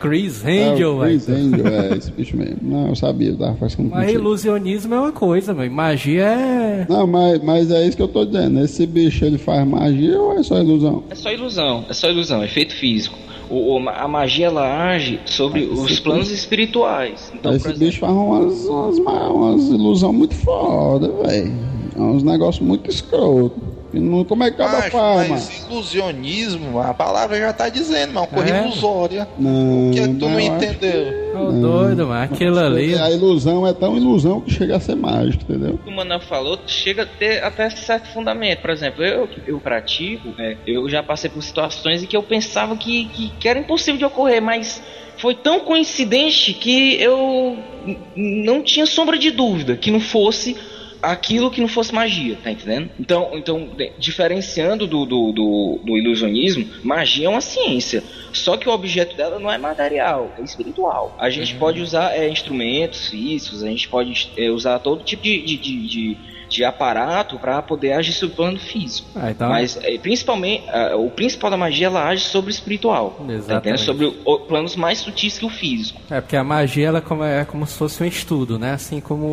Chris [LAUGHS] Angel, o Chris velho. Angel, é esse bicho mesmo. Não, eu sabia, eu tava fazendo Mas contigo. ilusionismo é uma coisa, velho. Magia é. Não, mas, mas é isso que eu tô dizendo. Esse bicho ele faz magia ou é só ilusão? É só ilusão, é só ilusão, é efeito físico. O, o- a magia ela age sobre Mas os planos espirituais. Então, esse exemplo, bicho faz umas, umas, umas ilusões muito foda, velho. É uns negócios muito escrotos. Não, como é que acaba Macho, faz, mano? mas ilusionismo, a palavra já tá dizendo, mas é uma coisa É? ilusória. Não, O que é que tu não mas entendeu? Ô, doido, mano. Aquilo ali. A ilusão é tão ilusão que chega a ser mágica, entendeu? o que o Manuel falou chega a ter até certo fundamento. Por exemplo, eu, eu pratico, né, eu já passei por situações em que eu pensava que, que, que era impossível de ocorrer, mas foi tão coincidente que eu não tinha sombra de dúvida que não fosse aquilo que não fosse magia, tá entendendo? Então, então diferenciando do, do, do, do ilusionismo, magia é uma ciência. Só que o objeto dela não é material, é espiritual. A gente pode usar é, instrumentos físicos, a gente pode é, usar todo tipo de, de, de, de- de aparato para poder agir sobre o plano físico. Ah, então. Mas é, principalmente, ah, o principal da magia ela age sobre o espiritual. Tá Exatamente. entendendo? Sobre planos mais sutis que o físico. É porque a magia ela é como, é como se fosse um estudo, né? Assim como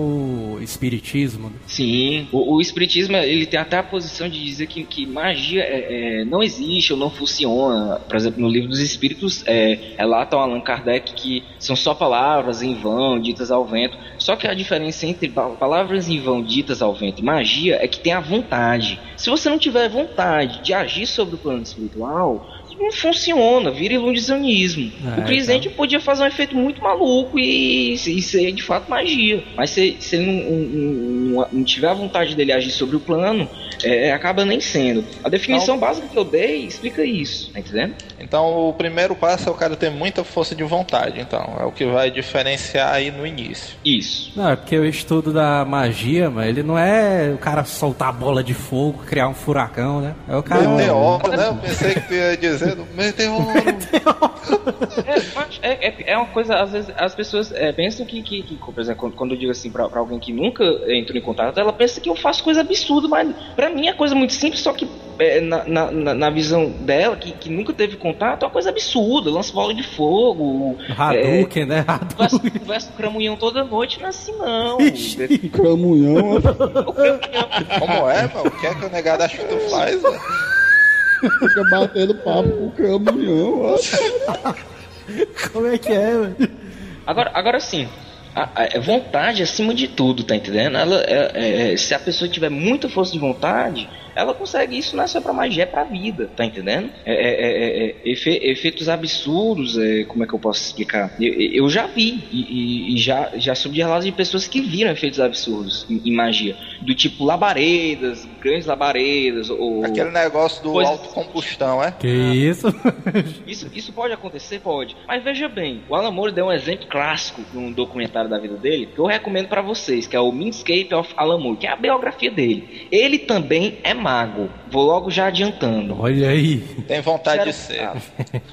o espiritismo. Sim, o, o espiritismo ele tem até a posição de dizer que, que magia é, é, não existe ou não funciona. Por exemplo, no livro dos Espíritos é, relata o Allan Kardec que são só palavras em vão ditas ao vento. Só que a diferença entre pa- palavras em vão ditas ao vento magia é que tem a vontade. Se você não tiver vontade de agir sobre o plano espiritual, não funciona, vira ilusionismo. É, o Chris então. Podia fazer um efeito muito maluco e, e ser de fato magia. Mas se, se ele não, não- não- não tiver a vontade dele agir sobre o plano, é, acaba nem sendo. A definição básica que eu dei explica isso, tá entendendo? Então o primeiro passo é o cara ter muita força de vontade, então. É o que vai diferenciar aí no início. Isso. Não, é porque o estudo da magia, mano, ele não é o cara soltar bola de fogo, criar um furacão, né? É o cara. Meteoro, né? Eu pensei que tu ia dizer do meteoro. [LAUGHS] É, mas é, é, é uma coisa, às vezes as pessoas é, pensam que, que, que, por exemplo, quando, quando eu digo assim pra, pra alguém que nunca entrou em contato, ela pensa que eu faço coisa absurda, mas pra mim é coisa muito simples, só que é, na, na, na- visão dela, que, que nunca teve contato, é uma coisa absurda, lança bola de fogo. Hadouken, né? Conversa, Hadouken. conversa com o cramunhão toda noite, não é assim não. Cramunhão, O cramunhão. Como é, mano? O que é que o negado acha que tu faz, velho? fica batendo papo com o cramunhão, ó. Como é que é, mano? Agora, agora sim, é vontade acima de tudo, tá entendendo? Ela, é- é- se a pessoa tiver muita força de vontade, ela consegue isso não é só pra magia, é pra vida, tá entendendo? É, é- é- é- é efe- efeitos absurdos, é, como é que eu posso explicar? Eu, eu já vi, e, e- e já, já soube de relatos de pessoas que viram efeitos absurdos em, em magia, do tipo labaredas, grandes labaredas, ou... Aquele negócio do Coisas- autocombustão, é? Que isso? [LAUGHS] Isso, isso pode acontecer? Pode. Mas veja bem, o Alan Moore deu um exemplo clássico num documentário da vida dele, que eu recomendo pra vocês, que é o Minscape of Alan Moore, que é a biografia dele. Ele também é mago. Vou logo já adiantando. Olha aí. Tem vontade de ser. Ah,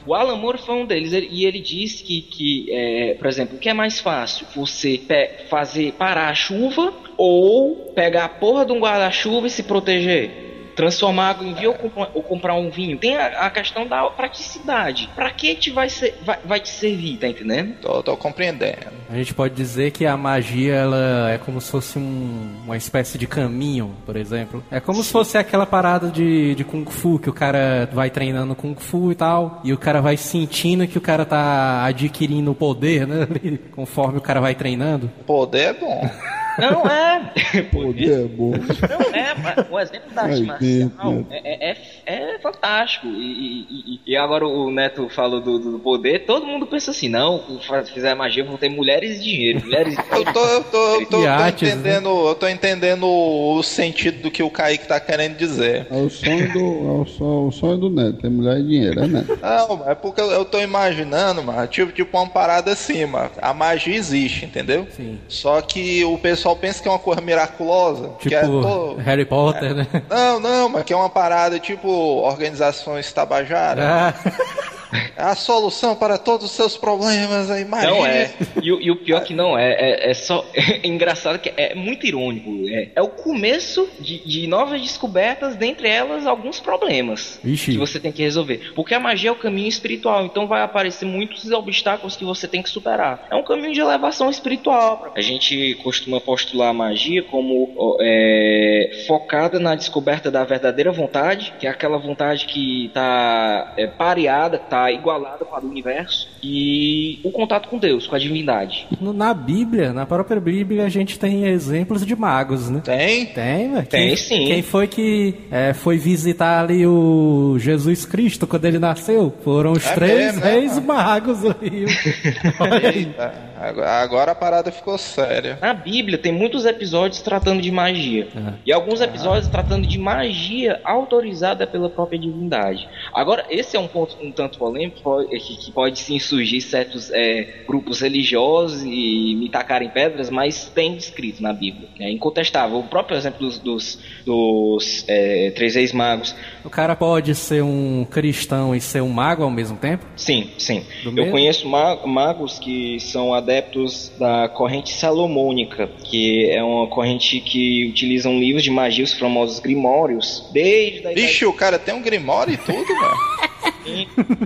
O Alan Moore foi um deles ele- e ele disse que, que é, por exemplo, o que é mais fácil? Você fazer parar a chuva ou pegar a porra de um guarda-chuva e se proteger? Transformar água em vinho ou, ou comprar um vinho? Tem a, a questão da praticidade. Pra que te vai, ser, vai, vai te servir, tá entendendo? Tô, tô compreendendo. A gente pode dizer que a magia ela é como se fosse um- uma espécie de caminho, por exemplo. É como se fosse aquela parada de, de Kung Fu, que o cara vai treinando Kung Fu e tal, e o cara vai sentindo que o cara tá adquirindo poder, né? [LAUGHS] Conforme o cara vai treinando. Poder é bom. [LAUGHS] Não é. Poder é bom. Não é, mas o exemplo da arte marcial Neto. é, é, é fantástico. E, e- e- e agora o Neto falou do, do poder, todo mundo pensa assim, não, se fizer magia vão ter mulheres e dinheiro. Mulheres [LAUGHS] e Eu tô, eu tô, eu tô, tô Iates, entendendo, eu tô entendendo o sentido do que o Kaique tá querendo dizer. É o sonho do, é o sonho, o sonho do neto. Tem mulher e dinheiro, é neto. Não, é porque eu, eu tô imaginando, mano, tipo, tipo uma parada assim, mano. A magia existe, entendeu? Sim. Só que o pessoal pensa que é uma coisa miraculosa. Tipo que é to- Harry Potter, né? Não, não, mas que é uma parada tipo organizações tabajaras. Ah, [LAUGHS] a solução para todos os seus problemas aí, magia. Não é. E, o- e o pior que não é, é, é só. [LAUGHS] É engraçado que é muito irônico. É, é o começo de, de novas descobertas, dentre elas alguns problemas Ixi. que você tem que resolver. Porque a magia é o caminho espiritual, então vai aparecer muitos obstáculos que você tem que superar. É um caminho de elevação espiritual. A gente costuma postular a magia como é, focada na descoberta da verdadeira vontade, que é aquela vontade que está pareada, está igualada para o universo, e o contato com Deus, com a divindade. na Bíblia, na própria Bíblia, a gente tem exemplos de magos, né? Tem? Tem, velho. Tem, Quem- sim. Quem foi que é, foi visitar ali o Jesus Cristo quando ele nasceu? Foram os É três mesmo, né? reis magos ali. [LAUGHS] Eita, agora- a parada ficou séria. Na Bíblia tem muitos episódios tratando de magia. Ah. E alguns episódios tratando de magia autorizada pela própria divindade. Agora, esse é um ponto um tanto polêmico que pode, pode sim surgir certos é, grupos religiosos e me tacarem pedras, mas tem descrito na Bíblia. É incontestável. O próprio exemplo dos, dos, dos, é, três reis magos. O cara pode ser um cristão e ser um mago ao mesmo tempo? Sim, sim. Do Eu mesmo? conheço ma- magos que são adeptos da corrente salomônica, que é uma corrente que utilizam livros de magia, os famosos grimórios, desde Vixe, o cara tem um grimório e tudo, velho. [LAUGHS]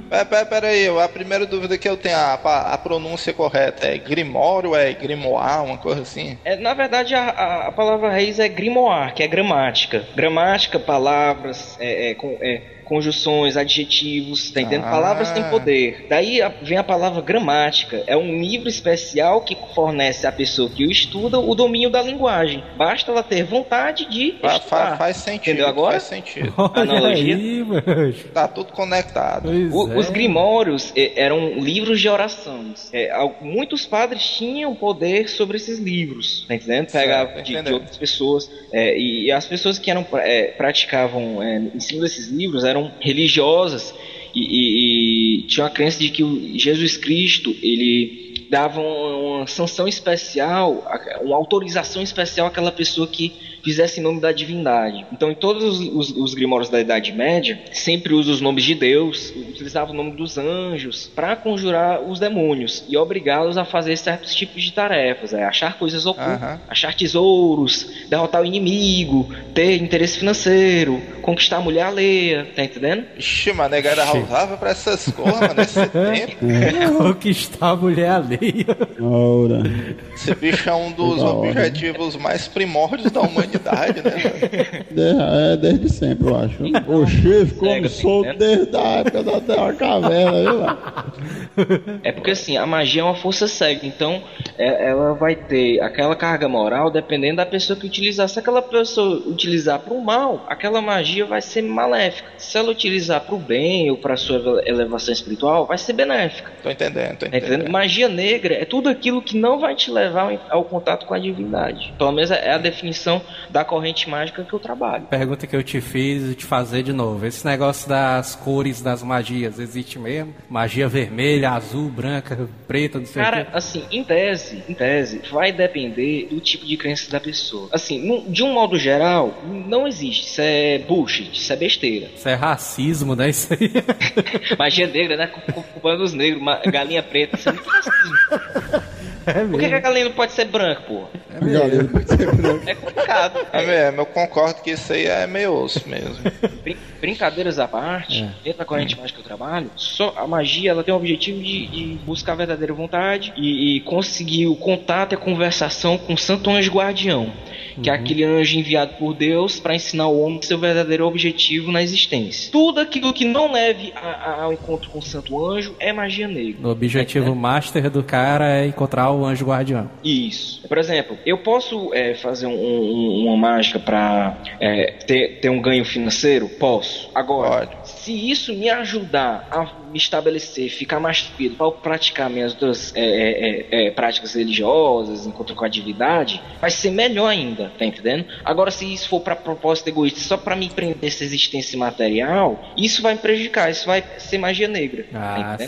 Pera, pera, pera aí, a primeira dúvida que eu tenho, a, a pronúncia correta é grimório, é grimoire, uma coisa assim? É, na verdade, a, a- a palavra raiz é grimoire, que é gramática. Gramática, palavras, é, é, é, conjunções, adjetivos, tá entendendo? Ah. Palavras têm poder. Daí vem a palavra gramática. É um livro especial que fornece à pessoa que o estuda o domínio da linguagem. Basta ela ter vontade de estudar. faz sentido, Entendeu agora? faz sentido. [LAUGHS] Analogia? aí. Tá tudo conectado. O- é. Os grimórios eh, eram livros de orações. Al- muitos padres tinham poder sobre esses livros, tá entendendo? Pegavam Certo, de, de outras pessoas. eh, e, e as pessoas que eram eh, praticavam eh, em cima desses livros eram religiosas e, e- e tinham a crença de que Jesus Cristo ele dava uma, uma sanção especial, uma autorização especial àquela pessoa que fizesse em nome da divindade. Então, em todos os, os, os grimórios da Idade Média, sempre usa os nomes de Deus, utilizava o nome dos anjos para conjurar os demônios e obrigá-los a fazer certos tipos de tarefas, é, achar coisas ocultas, Aham. achar tesouros, derrotar o inimigo, ter interesse financeiro, conquistar a mulher alheia, tá entendendo? Ixi, mano, a usava pra essas coisas, mano, nesse [LAUGHS] tempo. [LAUGHS] Conquistar a mulher ali. aí. Ora. Esse bicho é um dos hora. objetivos mais primórdios da humanidade, né? velho? De- é desde sempre, eu acho. O chifre como Cega, solto né? desde a época da, da caverna, viu? É porque assim, a magia é uma força cega, então é- ela vai ter aquela carga moral dependendo da pessoa que utilizar. Se aquela pessoa utilizar para o mal, aquela magia vai ser maléfica. Se ela utilizar para o bem ou para sua ele- elevação espiritual, vai ser benéfica. Tô entendendo, tô entendendo? entendendo. Magia negra é tudo aquilo que não vai te levar ao contato com a divindade. Pelo menos é a definição da corrente mágica que eu trabalho. Pergunta que eu te fiz e te fazer de novo. Esse negócio das cores das magias existe mesmo? Magia vermelha, azul, branca, preta, não sei o Cara, quê. assim, em tese, em tese, vai depender do tipo de crença da pessoa. Assim, de um modo geral, não existe. Isso é bullshit, isso é besteira. Isso é racismo, né? Isso aí. [LAUGHS] Magia negra, né? Culpando os negros, galinha preta, isso é muito racismo. [LAUGHS] É Por que, que a galinha não pode ser branca, pô? Galera, pode ser branco. É complicado. É mesmo, eu concordo que isso aí é meio osso mesmo. Brin- brincadeiras à parte, dentro da corrente mágica que eu trabalho, só a magia ela tem o objetivo de, de buscar a verdadeira vontade e, e conseguir o contato e a conversação com o Santo Anjo Guardião, que é aquele anjo enviado por Deus para ensinar o homem seu verdadeiro objetivo na existência. Tudo aquilo que não leve a- a- ao encontro com o Santo Anjo é magia negra. O objetivo master do cara é encontrar o anjo guardião. Isso. Por exemplo, eu posso é, fazer um- um- uma mágica para ter, ter um ganho financeiro? Posso. Agora, Pode. Se isso me ajudar a me estabelecer, ficar mais tranquilo para praticar minhas outras é, é, é, é, práticas religiosas, encontro com a divindade, vai ser melhor ainda, tá entendendo? Agora, se isso for para propósito egoísta, só para me prender essa existência material, isso vai me prejudicar, isso vai ser magia negra. tá Ah.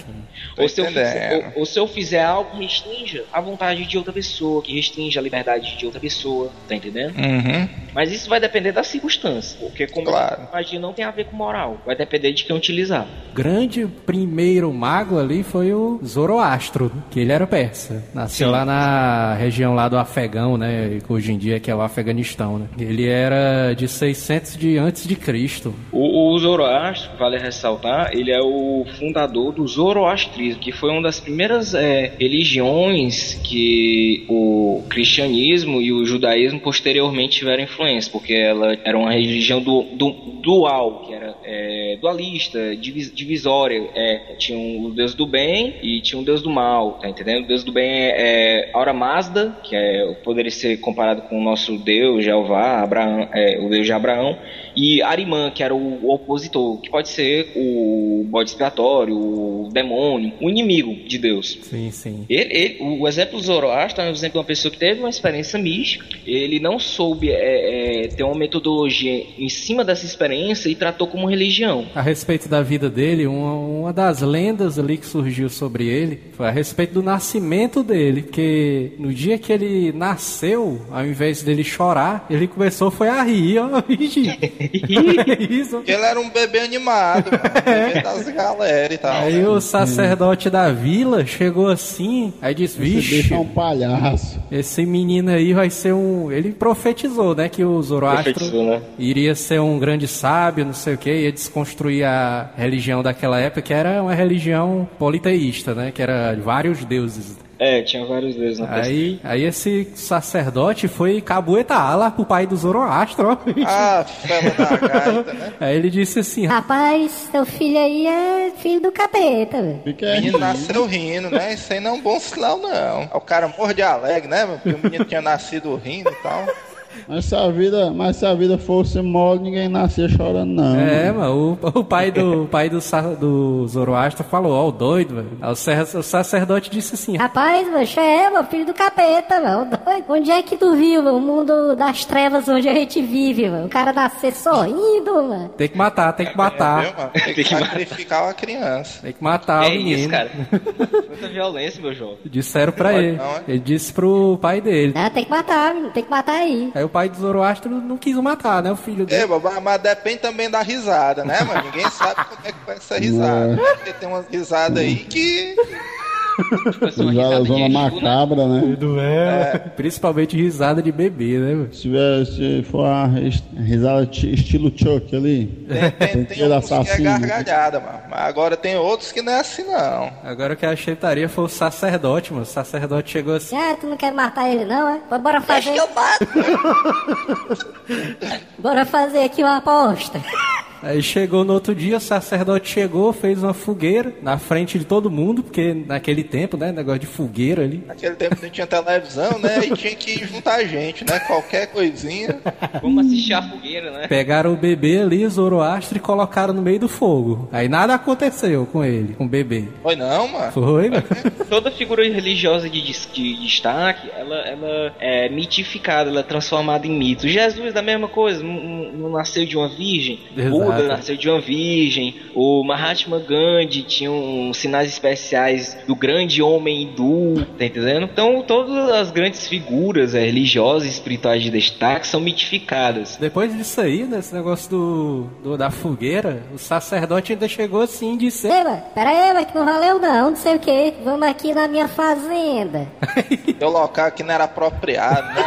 Tô Ou se, eu fizer, ou, ou se eu fizer algo que restrinja a vontade de outra pessoa, que restrinja a liberdade de outra pessoa, tá entendendo? Uhum. Mas isso vai depender da circunstância, porque como Claro. magia não tem a ver com moral, vai depender de quem utilizar. grande primeiro mago ali foi o Zoroastro, que ele era persa. Nasceu Sim. lá na região lá do Afegão, né? que Hoje em dia que é o Afeganistão, né? Ele era de 600 de antes de Cristo. O, o Zoroastro, vale ressaltar, ele é o fundador do Zoroastrismo, que foi uma das primeiras é, religiões que o cristianismo e o judaísmo posteriormente tiveram influência, porque ela era uma religião du, du- dual, que era é, dualista, divis- divisória. É, tinha um, o deus do bem e tinha um deus do mal, tá entendendo? O deus do bem é, é Aura Mazda, que é, poderia ser comparado com o nosso deus, Jeová, Abraão, é, o deus de Abraão, e Arimã, que era o, o opositor, que pode ser o bode expiatório, o demônio, o inimigo de Deus. Sim, sim. Ele, ele- o exemplo do Zoroastro é um exemplo de uma pessoa que teve uma experiência mística, ele não soube é, é, ter uma metodologia em cima dessa experiência e tratou como religião. A respeito da vida dele, uma, uma das lendas ali que surgiu sobre ele foi a respeito do nascimento dele, porque no dia que ele nasceu, ao invés dele chorar, ele começou foi a rir, ó, [LAUGHS] [LAUGHS] isso. Ele era um bebê animado, [LAUGHS] mano. Bebê das galera e tal. Aí né? o sacerdote da vila chegou assim, aí disse, vixe, é um palhaço. esse menino aí vai ser um... Ele profetizou, né, que o Zoroastro né? iria ser um grande sábio, não sei o que, ia desconstruir a religião daquela época, que era uma religião politeísta, né, que era vários deuses. É, tinha vários deuses na peça. Aí, aí esse sacerdote foi cabuetar lá pro pai do Zoroastro, ó. Ah, da gaita, né? Aí ele disse assim, Rapaz, seu filho aí é filho do capeta, velho. Menino nasceu rindo, né? Isso aí não é um bom sinal, não. O cara morre de alegre, né? Porque o menino tinha nascido rindo e tal. Mas se a vida, mas se a vida fosse mole, ninguém nascia chorando, não. É, mano, o, o pai do o pai do, do Zoroastro falou, ó, o doido, velho. O, sacer- o sacerdote disse assim, Rapaz, macho, é, meu filho do capeta, velho. doido. Onde é que tu viu, meu? O mundo das trevas onde a gente vive, velho. O cara nascer sorrindo, mano. tem que matar, tem que matar. mano? Tem que sacrificar uma criança. Tem que matar é o menino. isso, cara. [LAUGHS] Muita violência, meu jovem. Disseram pra ele. não, é? Ele disse pro pai dele. Ah, tem que matar, menino. Tem que matar aí. Aí o pai do Zoroastro não quis matar, né? O filho É, dele. babá, mas depende também da risada, né, mano? Ninguém sabe como é que vai essa risada. Porque tem umas risadas aí que. Tipo assim, risada zona Exu, né? macabra, né? É? Principalmente risada de bebê, né? mano? Se, tiver, se for a ris- risada ti- estilo Chuck ali, Tem, tem, tem que é gargalhada, mano. Mas agora tem outros que não é assim, não. Agora o que eu achei taria foi o sacerdote, mano. O sacerdote chegou assim. Ah, tu não quer matar ele não, é? Bora Acho fazer, que eu mato. [LAUGHS] bora fazer aqui uma aposta. Aí chegou no outro dia, o sacerdote chegou, fez uma fogueira na frente de todo mundo, porque naquele tempo, né, negócio de fogueira ali. Naquele tempo não tinha televisão, né? E tinha que juntar gente, né? Qualquer coisinha. Vamos assistir a fogueira, né? Pegaram o bebê ali, Zoroastro, e colocaram no meio do fogo. Aí nada aconteceu com ele, com o bebê. Foi não, mano. Foi, mano. Toda figura religiosa de, de destaque, ela, ela é mitificada, ela é transformada em mito. Jesus, da mesma coisa, não nasceu de uma virgem. Exato. Buda nasceu de uma virgem. O Mahatma Gandhi tinha uns sinais especiais do grande homem hindu, tá entendendo? Então, todas as grandes figuras é, religiosas e espirituais de destaque são mitificadas. Depois disso aí, nesse negócio do, do- da fogueira, o sacerdote ainda chegou assim e disse: mano, pera aí, mano, que não valeu não, não sei o que. Vamos aqui na minha fazenda. [LAUGHS] Teu local que não era apropriado, né?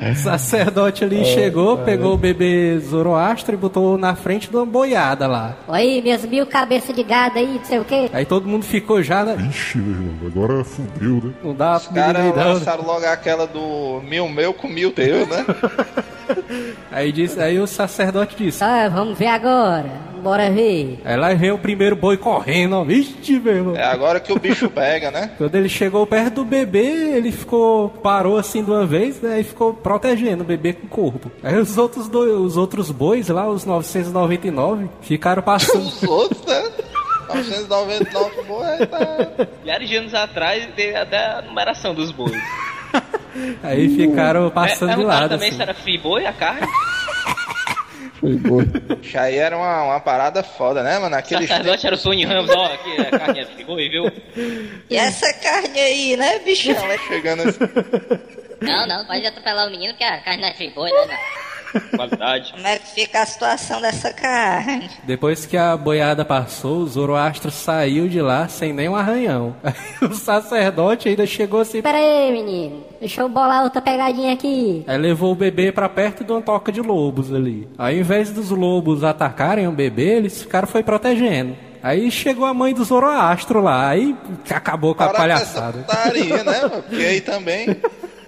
[LAUGHS] O sacerdote ali chegou, pegou o bebê Zoroastro e botou na frente de uma boiada lá. Olha aí, minhas mil cabeças de gado aí, não sei o que. Aí todo mundo ficou já, né? Ixi, meu irmão, agora fudeu, né? Não dá Os pra caras lançaram logo aquela do mil meu com mil teu, né? [LAUGHS] [LAUGHS] Aí, disse, aí o sacerdote disse. Ah, vamos ver agora. Bora ver. Aí lá veio o primeiro boi correndo, ó. Vixe, meu irmão. É agora que o bicho pega, né? [LAUGHS] Quando ele chegou perto do bebê, ele ficou, parou assim de uma vez, né? E ficou protegendo o bebê com o corpo. Aí os outros, dois, os outros bois lá, os 999, ficaram passando. Os outros, né? 999 boa, tá. Milhares de anos atrás, teve até a numeração dos bois. [LAUGHS] Aí ficaram É, passando de perguntaram lado. também Assim. se era free boi a carne. foi boi. Isso aí era uma, uma parada foda, né, mano? Aquele sacerdote era o Tony Ramos, ó, aqui a carne é free boi, viu? E essa carne aí, né, bichão? chegando assim. Não, não, pode atropelar o menino que a carne não é free boy, né? não. Qualidade. Como é que fica a situação dessa carne? Depois que a boiada passou, o Zoroastro saiu de lá sem nenhum arranhão. Aí [LAUGHS] o sacerdote ainda chegou assim. Pera aí, menino. Deixa eu bolar outra pegadinha aqui. Aí levou o bebê pra perto de uma toca de lobos ali. Aí, ao invés dos lobos atacarem o bebê, eles ficaram foi protegendo. Aí chegou a mãe do Zoroastro lá, aí acabou com a Para com essa palhaçada. putaria, né, mano? Porque aí também. [LAUGHS]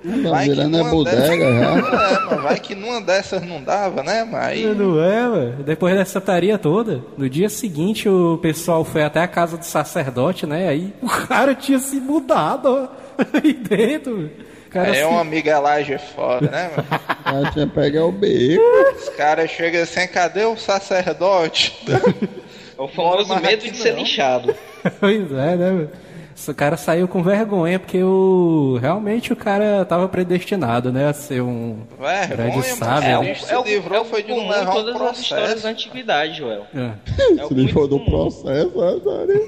Tá virando é numa bodega já. [LAUGHS] É, mano, vai que numa dessas não dava, né? Mas aí. Não é, mano? Depois dessa taria toda, no dia seguinte o pessoal foi até a casa do sacerdote, né? Aí o [LAUGHS] cara tinha se mudado, ó, [LAUGHS] aí dentro. Cara Aí é se- uma miguelagem foda, né, mano? Já tinha pegado o beco. Os caras chegam assim, cadê o sacerdote? É o famoso medo de ser lixado. Pois é, né? mano? Esse cara saiu com vergonha, porque o realmente o cara tava predestinado, né? A ser um grande sábio. mano. né? Ele se livrou, foi de não comum levar um todas as histórias processo. da antiguidade, Joel. É. É o Se livrou do processo, Azari.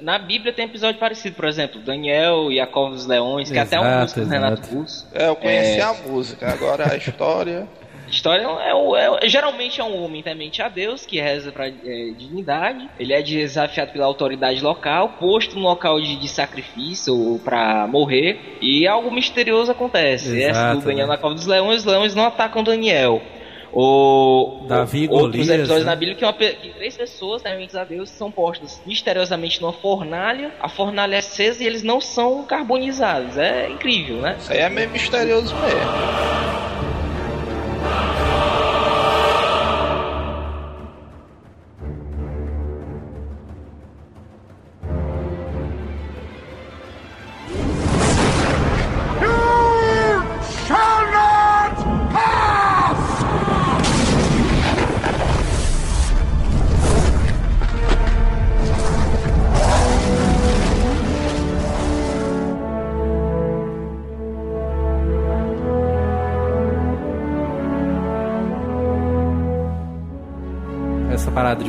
Na Bíblia tem episódio parecido, por exemplo, Daniel e a Cova dos Leões, que é até um Exato, músico do Renato exato. Russo. É, eu conheci É. a música, agora a história. A história é, o- é o- geralmente é um homem temente a Deus que reza pra é, divindade. Ele é desafiado pela autoridade local, posto no local de, de sacrifício ou pra morrer, e algo misterioso acontece. Exato, Essa do Daniel né? na Cova dos Leões, os leões não atacam Daniel. O, Davi e outros episódios né? na Bíblia que, uma que três pessoas tementes a Deus são postas misteriosamente numa fornalha, a fornalha é acesa e eles não são carbonizados. É incrível, né? Isso aí é meio misterioso mesmo.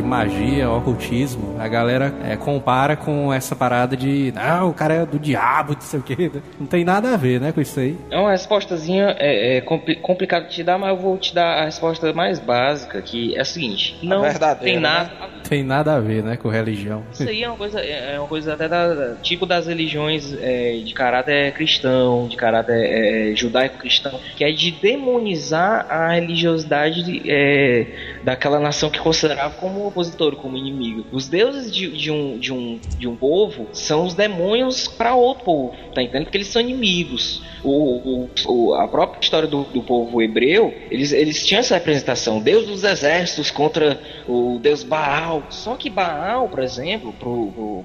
Magia, ocultismo, a galera é, compara com essa parada de. Não, o cara é do diabo, não sei o quê. Não tem nada a ver, né, com isso aí. É uma respostazinha é, é compli- complicado de te dar, mas eu vou te dar a resposta mais básica, que é a seguinte: não verdadeira, tem nada. né? tem nada a ver, né, com religião. Isso aí é uma coisa, é uma coisa até da, tipo das religiões é, de caráter cristão, de caráter é, judaico-cristão, que é de demonizar a religiosidade de, é, daquela nação que considerava como opositor, como inimigo. Os deuses de, de um, de, um, de um povo são os demônios para outro povo, tá entendendo? Porque eles são inimigos. O- o- a própria história do, do povo hebreu, eles, eles tinham essa representação, Deus dos exércitos contra o Deus Baal. Só que Baal, por exemplo,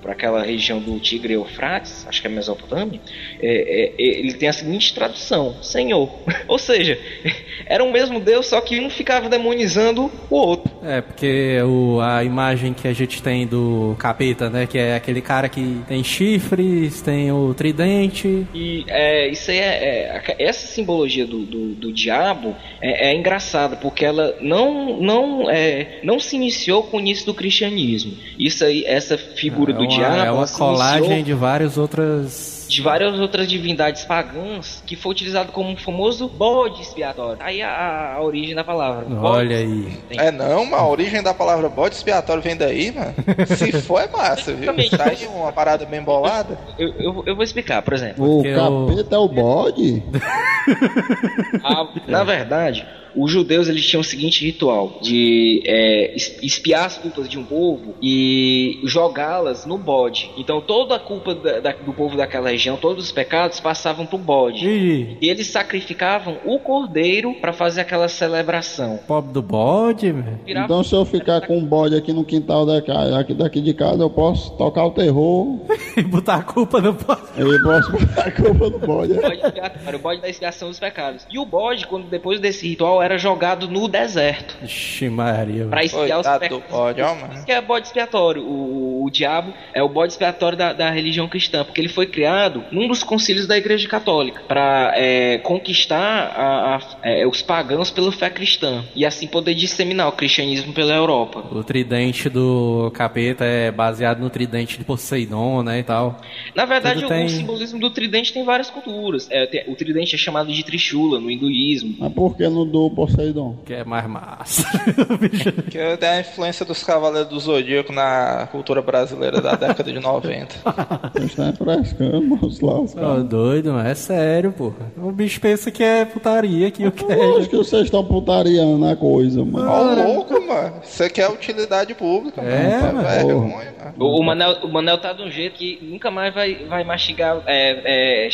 para aquela região do Tigre e Eufrates, acho que é Mesopotâmia, é, é, é, ele tem a seguinte tradução: Senhor. [LAUGHS] Ou seja, [LAUGHS] era o mesmo Deus, só que um ficava demonizando o outro. É, porque o, a imagem que a gente tem do capeta, né, que é aquele cara que tem chifres, tem o tridente. E é, isso aí é, é- essa simbologia do, do, do diabo é, é engraçada porque ela não não é, não se iniciou com o início do cristianismo. Isso aí, essa figura é do uma, diabo, é uma colagem iniciou de várias outras. De várias outras divindades pagãs que foi utilizado como um famoso bode expiatório. Aí a, a origem da palavra. Olha aí. É não, mas a origem da palavra bode expiatório vem daí, mano. [LAUGHS] Se for é massa, viu? Tá aí uma parada bem bolada. Eu, eu, eu vou explicar, por exemplo. O capeta é o bode? [LAUGHS] A- na verdade, os judeus eles tinham o seguinte ritual de é, es- espiar as culpas de um povo e jogá-las no bode. Então toda a culpa da- da- do povo daquela região, todos os pecados passavam pro bode. Ih, E eles sacrificavam o cordeiro para fazer aquela celebração. pobre do bode. Virava- Então se eu ficar com um bode aqui no quintal da ca- aqui, daqui de casa, eu posso tocar o terror E [LAUGHS] botar a culpa no bode. e posso botar a culpa no bode. o bode expiatório, o bode da expiação dos pecados. E o bode, quando depois desse ritual, era jogado no deserto Ixi, Maria. para expiar os pecados. que é bode expiatório. O, o diabo é o bode expiatório da, da religião cristã, porque ele foi criado num dos concílios da Igreja Católica para conquistar a- a- é, os pagãos pela fé cristã e assim poder disseminar o cristianismo pela Europa. O tridente do capeta é baseado no tridente de Poseidon, né, e tal. Na verdade, o, tem- o simbolismo do tridente tem várias culturas. É, tem- o tridente é chamado de Trishula no hinduísmo. Mas por que no do Poseidon? Que é mais massa. [LAUGHS] Que é a influência dos Cavaleiros do Zodíaco na cultura brasileira da década de 90. Vocês [LAUGHS] estão frescando, moço Ô, lascado. doido, mas é sério, porra. O bicho pensa que é putaria, que Eu é. acho que vocês estão putariando a coisa, mano. Ó, louco, mano. Isso aqui é utilidade pública, mano. É, Tá mano. vergonha, mano. O, o Manel, o Manel tá de um jeito que nunca mais vai, vai mastigar é, é,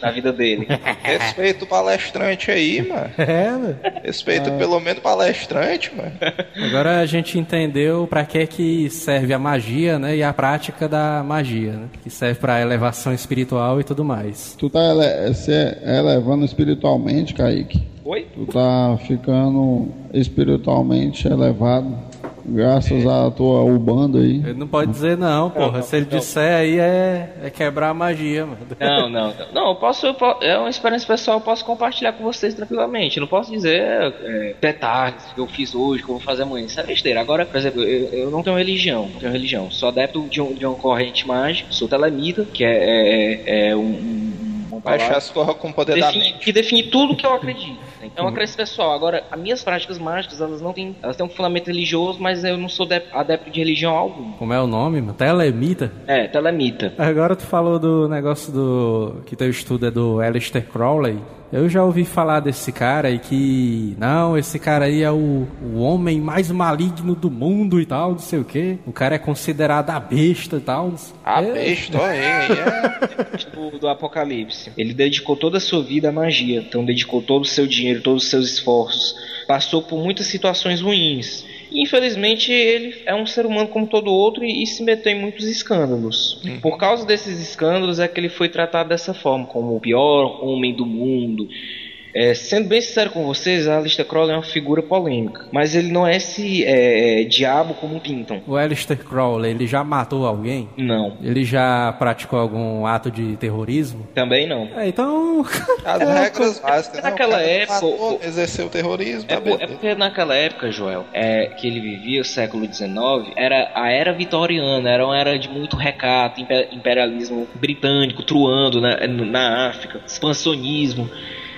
na vida dele. [LAUGHS] Respeita o palestrante aí, mano. É, né? Respeita pelo menos palestrante, mano. Agora a gente entendeu pra que que serve a magia, né, e a prática da magia, né? Que serve pra elevação espiritual e tudo mais. Tu tá ele se elevando espiritualmente, Kaique. Oi? Tu tá ficando espiritualmente elevado. Graças à tua Ubanda aí. Ele não pode dizer não, porra. Se ele disser aí é, é quebrar a magia, mano. Não, não, não. Não, eu posso, eu é uma experiência pessoal, eu posso compartilhar com vocês tranquilamente. Eu não posso dizer é, detalhes que eu fiz hoje, que eu vou fazer amanhã. Isso é besteira. Agora, por exemplo, eu, eu não tenho religião, não tenho religião. Sou adepto de, um, de uma corrente mágica, sou telemita, que é, é, é um, um, Baixar as coisas com poder da define- mente. que define tudo que eu acredito. É uma crença pessoal. Agora, as minhas práticas mágicas, elas não têm, elas têm um fundamento religioso, mas eu não sou de- adepto de religião alguma. Como é o nome, mano? Telemita? É, telemita. Agora tu falou do negócio do. que teu estudo é do Aleister Crowley. Eu já ouvi falar desse cara e que. Não, esse cara aí é o, o homem mais maligno do mundo e tal, não sei o quê. O cara é considerado a besta e tal. A É. besta, aí é. do, do Apocalipse. Ele dedicou toda a sua vida à magia, então dedicou todo o seu dinheiro, todos os seus esforços. Passou por muitas situações ruins. E, infelizmente, ele é um ser humano como todo outro e, e se meteu em muitos escândalos. Por causa desses escândalos é que ele foi tratado dessa forma, como o pior homem do mundo. É, sendo bem sincero com vocês, a Alistair Crowley é uma figura polêmica, mas ele não é esse é, diabo como pintam. O Aleister Crowley, ele já matou alguém? Não, Ele já praticou algum ato de terrorismo? também não. É, então. [LAUGHS] As regras básicas. né? naquela O cara época, matou, exerceu o terrorismo, É, tá é porque naquela época, Joel, é, que ele vivia, o século XIX, era a era vitoriana, era uma era de muito recato, impe- imperialismo britânico truando na, na África, expansionismo.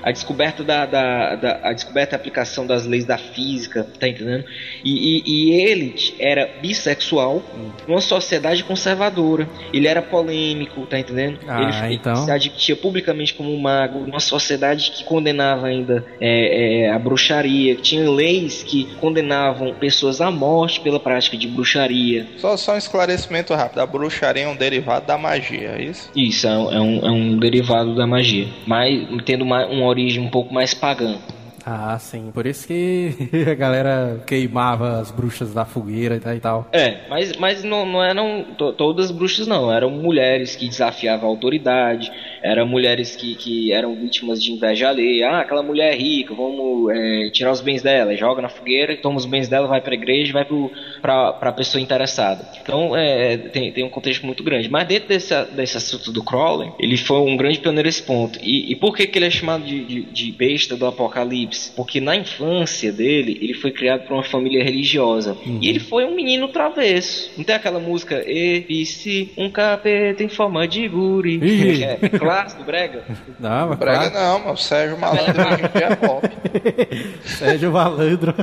A descoberta da, da, da- a descoberta e aplicação das leis da física, tá entendendo? E, e- e ele era bissexual numa sociedade conservadora. Ele era polêmico, tá entendendo? Ah, ele foi- então. se admitia publicamente como um mago, numa sociedade que condenava ainda é, é, a bruxaria, tinha leis que condenavam pessoas à morte pela prática de bruxaria. Só, só um esclarecimento rápido. A bruxaria é um derivado da magia, é isso? Isso, é um, é um, é um derivado da magia, mas tendo uma, uma origem um pouco mais pagã. Ah, sim. Por isso que [LAUGHS] a galera queimava as bruxas da fogueira e tal. É, mas, mas não, não eram to- todas bruxas, não. Eram mulheres que desafiavam a autoridade, eram mulheres que, que eram vítimas de inveja alheia. Ah, aquela mulher é rica, vamos é, tirar os bens dela, joga na fogueira, toma os bens dela, vai pra igreja vai pro, pra, pra pessoa interessada. Então, é, tem, tem um contexto muito grande. Mas dentro desse, desse assunto do Crowley, ele foi um grande pioneiro nesse ponto. E, e por que, que ele é chamado de, de, de besta do apocalipse? Porque na infância dele, ele foi criado por uma família religiosa. E ele foi um menino travesso. Não tem aquela música E, um capeta em forma de guri. É, é [LAUGHS] clássico, brega. Não, mas Brega claro. não, mas o Sérgio Malandro é pop. [LAUGHS] Sérgio Malandro.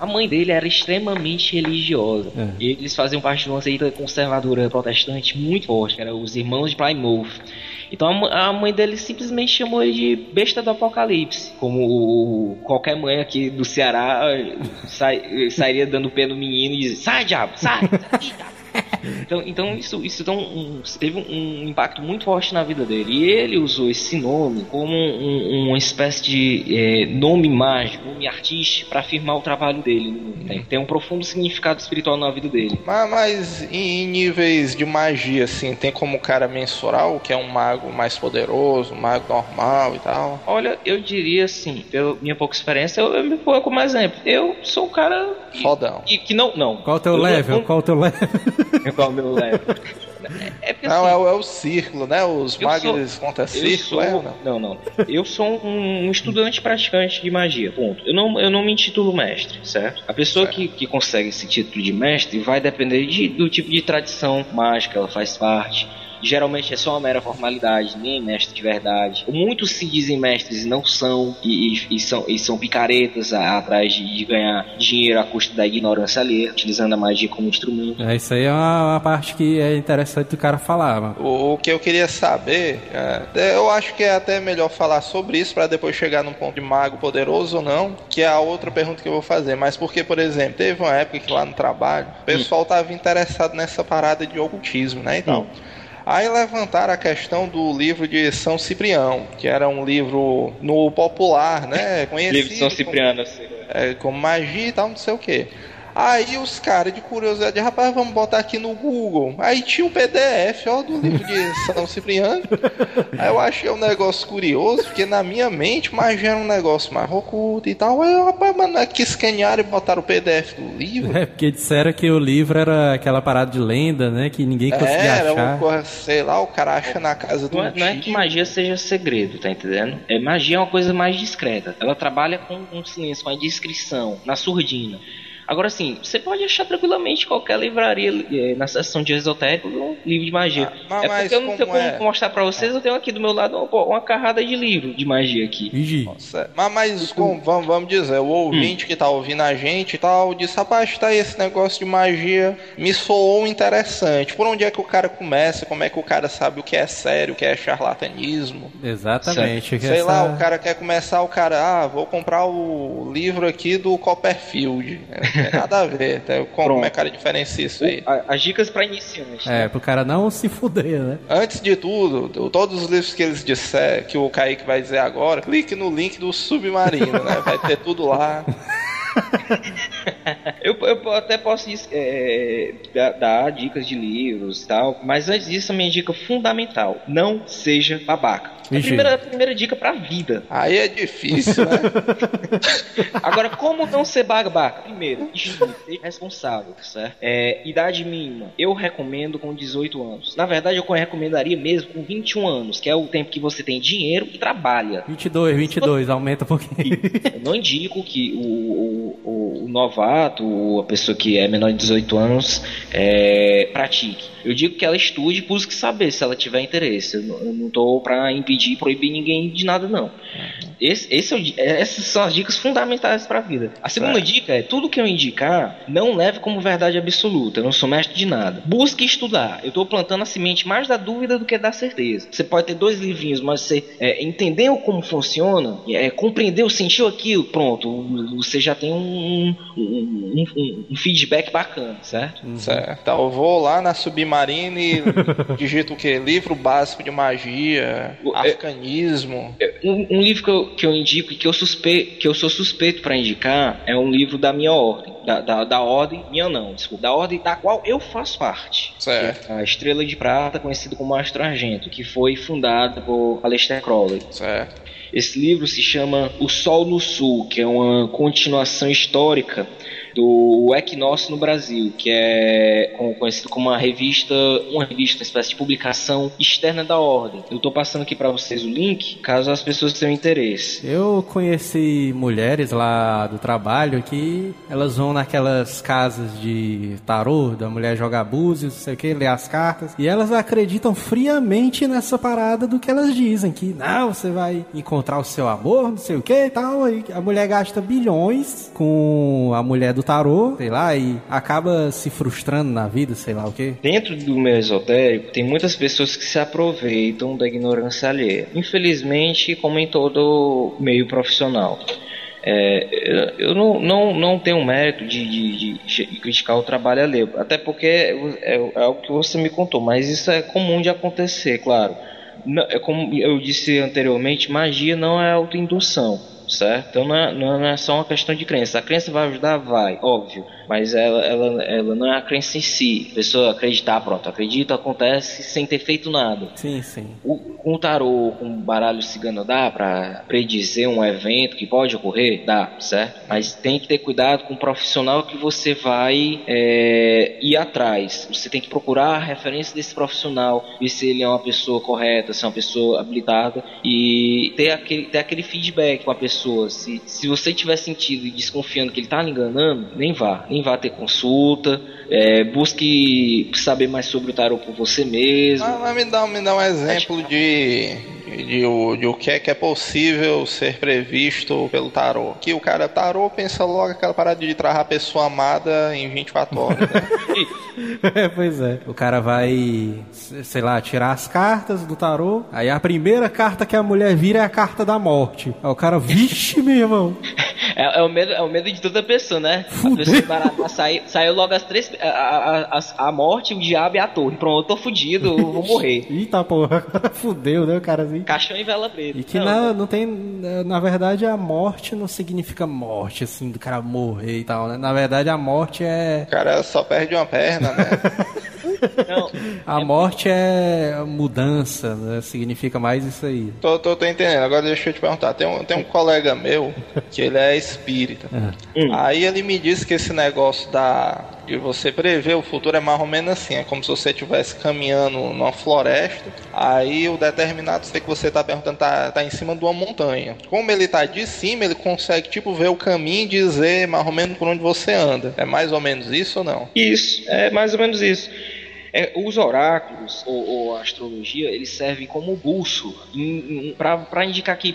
A mãe dele era extremamente religiosa. É. E eles faziam parte de uma seita conservadora protestante muito forte, que era os irmãos de Plymouth. Então a, mãe dele simplesmente chamou ele de besta do apocalipse. Como o- qualquer mãe aqui do Ceará eh, sai- sairia dando pé no menino e dizia: sai, diabo, sai, [LAUGHS] sai, diabo. [LAUGHS] Então, então isso, isso então, um- teve um impacto muito forte na vida dele. E ele usou esse nome como um- uma espécie de eh, nome mágico, nome artístico, para afirmar o trabalho dele. mundo. Tem, um profundo significado espiritual na vida dele. Mas, mas em, em níveis de magia, assim, tem como o cara mensurar o que é um mago mais poderoso, um mago normal e tal? Olha, eu diria assim, pela minha pouca experiência, eu, eu me ponho como exemplo. Eu sou um cara que, Fodão. que, que não. não. Qual o teu Eu level? não- Qual o teu level? Qual o meu level? É porque Não, assim, é, o- é o círculo, né? Os Eu magos Eu círculo, sou, é não? não, não. Eu sou um, um estudante praticante de magia, ponto. Eu não, eu não me intitulo mestre, certo? A pessoa que, que consegue esse título de mestre vai depender de- do tipo de tradição mágica ela faz parte. Geralmente é só uma mera formalidade, nem é mestre de verdade. Muitos se dizem mestres e não são, e, e- e são, e são picaretas a- atrás de, de ganhar dinheiro à custa da ignorância alheia, utilizando a magia como instrumento. É, isso aí é uma, uma parte que é interessante do cara falar, mano. O, o que eu queria saber, é, eu acho que é até melhor falar sobre isso para depois chegar num ponto de mago poderoso ou não, que é a outra pergunta que eu vou fazer. Mas porque, por exemplo, teve uma época que lá no trabalho o pessoal tava interessado nessa parada de ocultismo, né? Então. Aí levantaram a questão do livro de São Ciprião, que era um livro no popular, né? Conhecido [LAUGHS] Livro de São como- Cipriano, assim. é, como magia e tal, não sei o que. Aí os caras de curiosidade, rapaz, vamos botar aqui no Google. Aí tinha um PDF, ó, do livro de [LAUGHS] São Cipriano. Aí eu achei um negócio curioso, porque na minha mente magia era um negócio mais oculto e tal. Aí eu, rapaz, mano, aqui escanearam e botaram o PDF do livro. É, porque disseram que o livro era aquela parada de lenda, né? Que ninguém conseguia É, era uma achar. coisa, sei lá, o cara acha na casa do Não é, não é que magia seja segredo, tá entendendo? É, magia é uma coisa mais discreta. Ela trabalha com um silêncio, com a discrição, na surdina. Agora, assim, você pode achar tranquilamente qualquer livraria eh, na seção de esotérico um livro de magia. Ah, mas- é mas porque eu não tenho como como é? mostrar pra vocês, eu tenho aqui do meu lado uma, uma carrada de livro de magia aqui. Vigi. Nossa, Mas, mas como- vamos, vamos dizer, o ouvinte que tá ouvindo a gente e tal, disse, rapaz, tá aí esse negócio de magia, me soou interessante. Por onde é que o cara começa? Como é que o cara sabe o que é sério, o que é charlatanismo? Exatamente. Sei essa- lá, o cara quer começar, o cara, ah, vou comprar o livro aqui do Copperfield. É, [LAUGHS] tem [LAUGHS] nada a ver. Então, como Pronto. é que o cara diferencia isso aí? As dicas pra iniciantes. É, né? pro cara não se fuder, né? Antes de tudo, do- todos os livros que eles disser, que o Kaique vai dizer agora, clique no link do Submarino, né? Vai ter tudo lá. [LAUGHS] [LAUGHS] Eu, eu até posso é, dar, dar dicas de livros e tal, mas antes disso, a minha dica fundamental: não seja babaca. A primeira, a primeira dica pra vida. Aí é difícil, né? [LAUGHS] Agora, como não ser babaca? Primeiro, estude, seja responsável, certo? É, idade mínima, eu recomendo com 18 anos. Na verdade, eu recomendaria mesmo com 21 anos, que é o tempo que você tem dinheiro e trabalha. 22, 22, aumenta um pouquinho. Eu não indico que o, o- o- o novato, ou a pessoa que é menor de 18 anos, é, pratique. Eu digo que ela estude busque saber se ela tiver interesse. Eu não- estou para impedir, proibir ninguém de nada, não. Esse, esse é o di- essas são as dicas fundamentais para a vida. A segunda dica é: tudo que eu indicar, não leve como verdade absoluta. Eu não sou mestre de nada. Busque estudar. Eu estou plantando a semente mais da dúvida do que da certeza. Você pode ter dois livrinhos, mas você é, entendeu como funciona, é, compreendeu, sentiu aquilo, pronto. Você já tem um, um- um- um- um feedback bacana, certo? Certo. Então eu vou lá na Submarine e [LAUGHS] digito o quê? Livro básico de magia, O- arcanismo. Um, um livro que eu, que eu indico e que eu, suspe, que eu sou suspeito para indicar é um livro da minha ordem. Da, da, da ordem, minha não, desculpa, da ordem da qual eu faço parte. Certo. É A Estrela de Prata, conhecido como Astro Argento, que foi fundada por Aleister Crowley. Certo. Esse livro se chama O Sol no Sul, que é uma continuação histórica do Equinócio no Brasil, que é conhecido como uma revista, uma revista, uma espécie de publicação externa da ordem. Eu estou passando aqui para vocês o link, caso as pessoas tenham interesse. Eu conheci mulheres lá do trabalho que elas vão naquelas casas de tarô, da mulher jogar búzios, não sei o que, ler as cartas, e elas acreditam friamente nessa parada do que elas dizem, que não, você vai encontrar o seu amor, não sei o que e tal, aí a mulher gasta bilhões com a mulher do tarô, sei lá, e acaba se frustrando na vida, sei lá o que. Dentro do meio esotérico, tem muitas pessoas que se aproveitam da ignorância alheia. Infelizmente, como em todo meio profissional. É, eu não, não, não tenho mérito de, de- de- de criticar o trabalho alheio, até porque é, é algo que você me contou, mas isso é comum de acontecer, claro. Não- é como eu disse anteriormente, magia não é autoindução, certo? Então não é, não é só uma questão de crença. A crença vai ajudar? Vai, óbvio. Mas ela, ela, ela não é a crença em si. A pessoa acreditar, pronto, acredita, acontece sem ter feito nada. Sim, sim. O, com o tarô, com o baralho cigano dá pra predizer um evento que pode ocorrer? Dá, certo? Mas tem que ter cuidado com o profissional que você vai é, ir atrás. Você tem que procurar a referência desse profissional, ver se ele é uma pessoa correta, se é uma pessoa habilitada e ter aquele, ter aquele feedback com a pessoa. Se, se você tiver sentido e desconfiando que ele tá lhe enganando, nem vá, nem vá ter consulta. é, busque saber mais sobre o tarô por você mesmo. Ah, mas me dá, me dá um exemplo de, de, de o, de o que é que é possível ser previsto pelo tarô. Que o cara tarô pensa logo aquela parada de trazer a pessoa amada em 24 horas. né? [LAUGHS] É, pois é. O cara vai, sei lá, tirar as cartas do tarô. Aí a primeira carta que a mulher vira é a carta da morte. Aí o cara, vixe, meu irmão. [LAUGHS] É, é o medo, é o medo de toda pessoa, né? Fudeu. A pessoa barata sai, saiu logo as três. A, a, a, morte, o diabo e a torre. Pronto, eu tô fudido, eu vou morrer. [LAUGHS] Eita porra, [LAUGHS] fudeu, né, o cara assim. Caixão e vela preta. E que Não, na, não tem. Na verdade, a morte não significa morte, assim, do cara morrer e tal, né? Na verdade, a morte é. O cara só perde uma perna, né? [LAUGHS] não. A morte é mudança, né? Significa mais isso aí. Tô, tô, tô entendendo. Agora deixa eu te perguntar. Tem um, tem um colega meu que ele é espírita. Hum. Aí ele me disse que esse negócio da de você prever o futuro é mais ou menos assim. É como se você estivesse caminhando numa floresta. Aí o determinado sei que você tá perguntando tá, tá em cima de uma montanha. Como ele tá de cima, ele consegue tipo ver o caminho e dizer mais ou menos por onde você anda. É mais ou menos isso ou não? Isso, é mais ou menos isso. É, os oráculos ou, ou a astrologia eles servem como bússola para indicar que,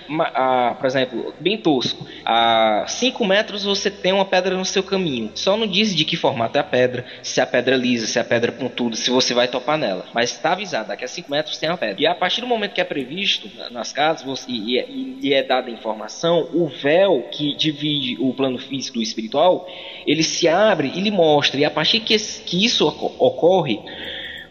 por exemplo, bem tosco, a 5 metros você tem uma pedra no seu caminho. Só não diz de que formato é a pedra, se a pedra é lisa, se a pedra é pontuda, se você vai topar nela. Mas está avisado, daqui a 5 metros tem uma pedra. E a partir do momento que é previsto na- nas casas você- e, e é- e é dada a informação, o véu que divide o plano físico do espiritual ele se abre e lhe mostra. E a partir que, que isso oco- ocorre,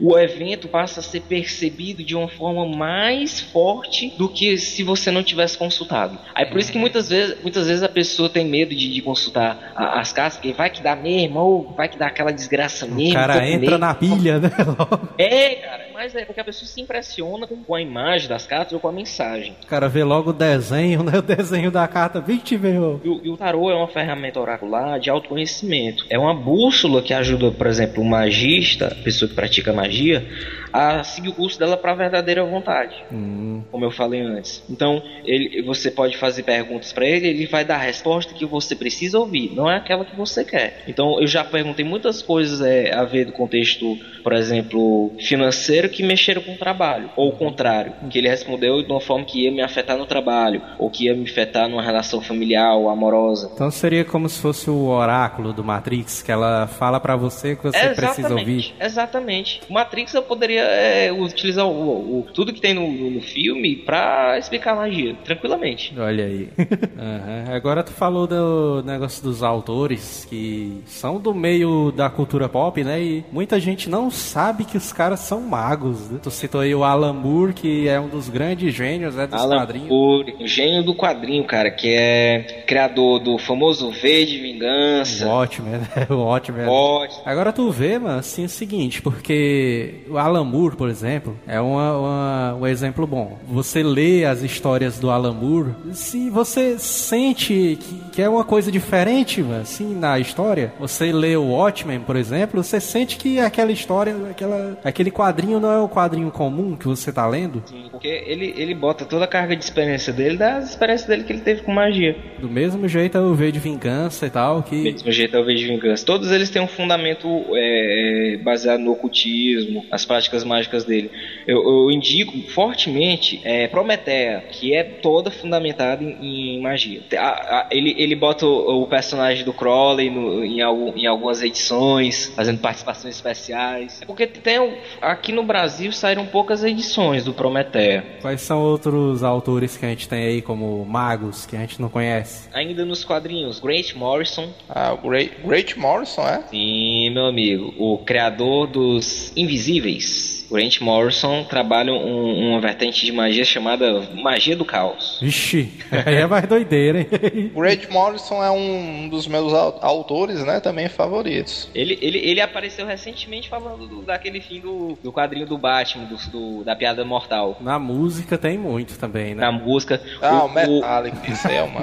o evento passa a ser percebido de uma forma mais forte do que se você não tivesse consultado. Aí por isso que muitas vezes, muitas vezes a pessoa tem medo de, de consultar a- as casas, porque vai que dá mesmo, ou vai que dá aquela desgraça mesmo. O cara entra medo. na pilha, né? [LAUGHS] É, cara, mas é porque a pessoa se impressiona com, com a imagem das cartas ou com a mensagem. O cara vê logo o desenho, né? [LAUGHS] O desenho da carta. Vixe, meu. E o, e o tarô é uma ferramenta oracular de autoconhecimento. É uma bússola que ajuda, por exemplo, o magista, a pessoa que pratica magia, a seguir o curso dela para a verdadeira vontade, Hum, como eu falei antes. Então, ele, você pode fazer perguntas para ele, ele vai dar a resposta que você precisa ouvir, não é aquela que você quer. Então, eu já perguntei muitas coisas é, a ver do contexto, por exemplo, financeiro que mexeram com o trabalho, ou o contrário, que ele respondeu de uma forma que ia me afetar no trabalho, ou que ia me afetar numa relação familiar ou amorosa. Então seria como se fosse o oráculo do Matrix, que ela fala pra você o que você precisa ouvir. Exatamente. Matrix eu poderia é, utilizar o, o- tudo que tem no, no filme pra explicar magia, tranquilamente. Olha aí. [LAUGHS] Aham. Agora tu falou do negócio dos autores que são do meio da cultura pop, né? E muita gente não sabe que os caras são magos. Né? Tu citou aí o Alan Moore, que é um dos grandes gênios né, dos Alan quadrinhos. Moore, o gênio do quadrinho, cara, que é criador do famoso V de O Vingança. Watchmen, né? [LAUGHS] O Watchmen. Watchmen. Agora tu vê, mano, assim, é o seguinte, porque o Alan Moore, por exemplo, é uma, uma- um exemplo bom. Você lê as histórias do Alan Moore, se você sente que, que é uma coisa diferente, mano, assim, na história, você lê o Watchmen, por exemplo, você sente que aquela história, aquela, aquele quadrinho não é o quadrinho comum que você tá lendo. Sim, Porque ele, ele bota toda a carga de experiência dele das experiências dele que ele teve com magia. Do mesmo jeito eu vejo de vingança e tal, Do que... mesmo jeito é o V de Vingança. Todos eles têm um fundamento é, é, baseado no ocultismo, as práticas mágicas dele. Eu, eu indico fortemente é, Prometeia, que é toda fundamentada em, em magia. A- a- ele, ele bota o, o personagem do Crowley no- em, algum- em algumas edições, fazendo participações especiais. É Porque tem, aqui no Brasil saíram poucas edições do Prometeia. Quais são outros autores que a gente tem aí como magos que a gente não conhece? Ainda nos quadrinhos, Grant Morrison, Ah, o Great, Great Morrison, é? Sim, meu amigo. O criador dos Invisíveis. O Grant Morrison trabalha um- uma vertente de magia chamada Magia do Caos. Vixe, [LAUGHS] aí é mais doideira, hein? O Great Morrison é um dos meus au- autores, né, também favoritos. Ele, ele, ele apareceu recentemente falando do- daquele fim do, do quadrinho do Batman, do, do- da piada mortal. Na música tem muito também, né? Na música. Ah, o, o- Metallic, [LAUGHS] isso aí é uma...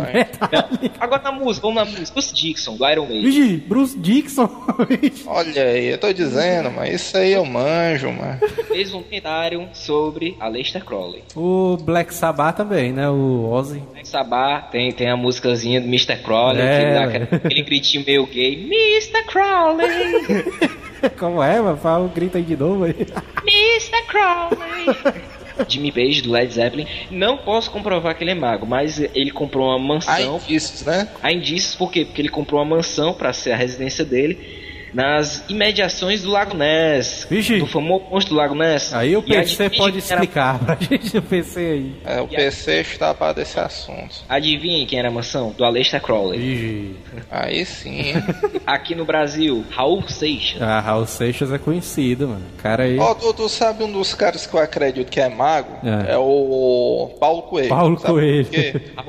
Agora na música, vamos na música. Bruce Dixon, do Iron Maiden. Vixe, Bruce Dixon. [LAUGHS] Olha aí, eu tô dizendo, mas isso aí eu manjo, mano. Fez um comentário sobre a Lester Crowley. o Black Sabbath também, né? O Ozzy. Black Sabbath tem, tem a musicazinha do Mr. Crowley, É, que dá velho. aquele, aquele gritinho meio gay. Mr. Crowley! [LAUGHS] Como é, mano? Fala, grita aí de novo aí. [LAUGHS] Mr. Crowley! Jimmy Page, do Led Zeppelin. Não posso comprovar que ele é mago, mas ele comprou uma Há mansão. indícios, né? Há indícios, por quê? Porque ele comprou uma mansão para ser a residência dele nas imediações do Lago Ness. Vixe. Do famoso monstro do Lago Ness. Aí o E PC pode quem era- explicar pra [LAUGHS] gente o PC aí. É, o PC está para desse assunto. Adivinha quem era a mansão? Do Aleister Crowley. Vixe. Aí sim. [LAUGHS] Aqui no Brasil, Raul Seixas. Ah, Raul Seixas é conhecido, mano. O cara aí. Ó, tu, tu sabe um dos caras que eu acredito que é mago? É. É, o Paulo Coelho. Paulo sabe Coelho.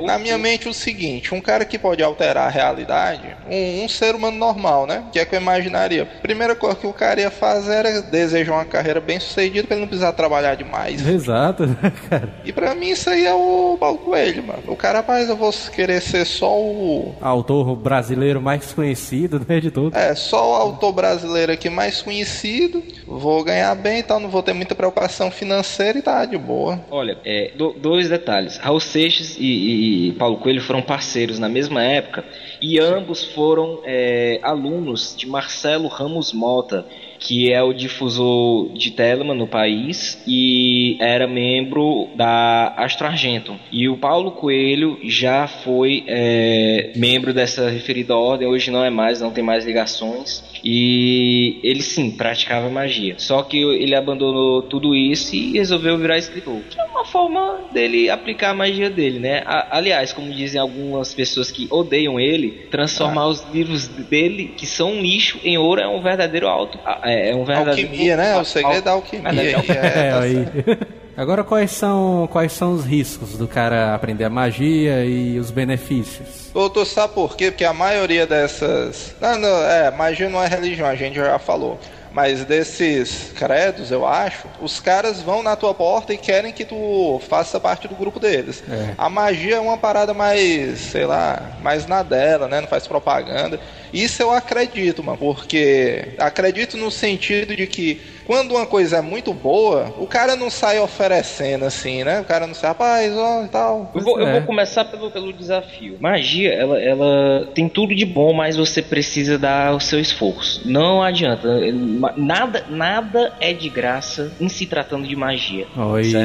Na minha mente é o seguinte, um cara que pode alterar a realidade, um, um ser humano normal, né? O que é que eu imaginaria? Primeira coisa que o cara ia fazer era desejar uma carreira bem sucedida pra ele não precisar trabalhar demais. Exato, né, cara? E pra mim isso aí é o Paulo Coelho, mano. O cara, rapaz, eu vou querer ser só o... Autor brasileiro mais conhecido, né, de todos. É, só o autor brasileiro aqui mais conhecido, vou ganhar bem e tal, não vou ter muita preocupação financeira e tá de boa. Olha, é, do- dois detalhes. Raul Seixas e, e- e Paulo Coelho foram parceiros na mesma época e ambos foram é, alunos de Marcelo Ramos Mota, que é o difusor de Telemann no país e era membro da Astro Argento. E o Paulo Coelho já foi é, membro dessa referida ordem, hoje não é mais, não tem mais ligações. E ele sim praticava magia. Só que ele abandonou tudo isso e resolveu virar escritor. Que é uma forma dele aplicar a magia dele, né? A- aliás, como dizem algumas pessoas que odeiam ele, transformar os livros dele, que são um lixo, em ouro é um verdadeiro alto. É, é um verdadeiro. Alquimia, né? O segredo da alquimia. aí, é, [LAUGHS] É, tá aí. certo. [LAUGHS] Agora, quais são, quais são os riscos do cara aprender a magia e os benefícios? Tu sabe por quê? Porque a maioria dessas. Não, não, é, magia não é religião, a gente já falou. Mas desses credos, eu acho, os caras vão na tua porta e querem que tu faça parte do grupo deles. É. A magia é uma parada mais, sei lá, mais na dela, né? Não faz propaganda. Isso eu acredito, mano, porque acredito no sentido de que quando uma coisa é muito boa, o cara não sai oferecendo assim, né? O cara não sai, rapaz, ó, e tal. Eu vou, eu é. vou começar pelo, pelo desafio. Magia, ela, ela tem tudo de bom, mas você precisa dar o seu esforço. Não adianta. Nada, nada é de graça em se tratando de magia.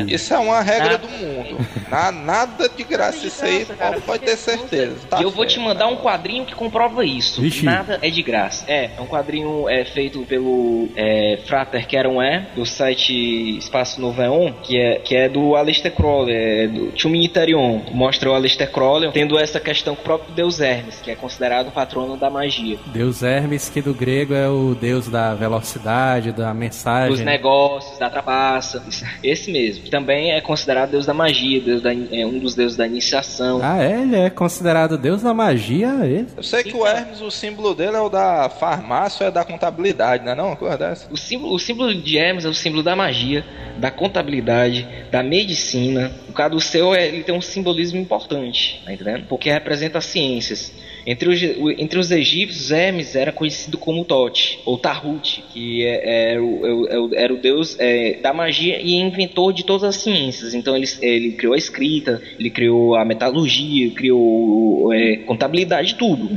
Isso é uma regra Nada. do mundo. Na- nada de graça, isso aí graça, cara, pode ter certeza. Tá e eu vou te mandar um quadrinho que comprova isso. Vixe. Nada é de graça. É, é um quadrinho é, feito pelo é, Frater Keron é, do site Espaço Noveon, que é, que é do Aleister Crowley, é do Tuminiterion. Mostra o Aleister Crowley tendo essa questão com o próprio Deus Hermes, que é considerado o patrono da magia. Deus Hermes, que do grego é o deus da velocidade, da mensagem. Dos negócios, da trapaça. Esse mesmo. Que também é considerado Deus da magia, Deus da, é um dos deuses da iniciação. Ah, é? Ele é considerado deus da magia, ele? Eu sei que o Hermes, o símbolo dele é o da farmácia ou é da contabilidade, né? Não, uma coisa dessa. O símbolo, o símbolo de Hermes é o símbolo da magia, da contabilidade, da medicina. O seu, é, ele tem um simbolismo importante, tá entendendo? Porque representa as ciências. Entre os, entre os egípcios, Hermes era conhecido como Tote, ou Tahut, que é, é é o- é era o deus é, da magia e inventor de todas as ciências. Então ele, ele criou a escrita, ele criou a metalurgia, criou é, contabilidade, tudo.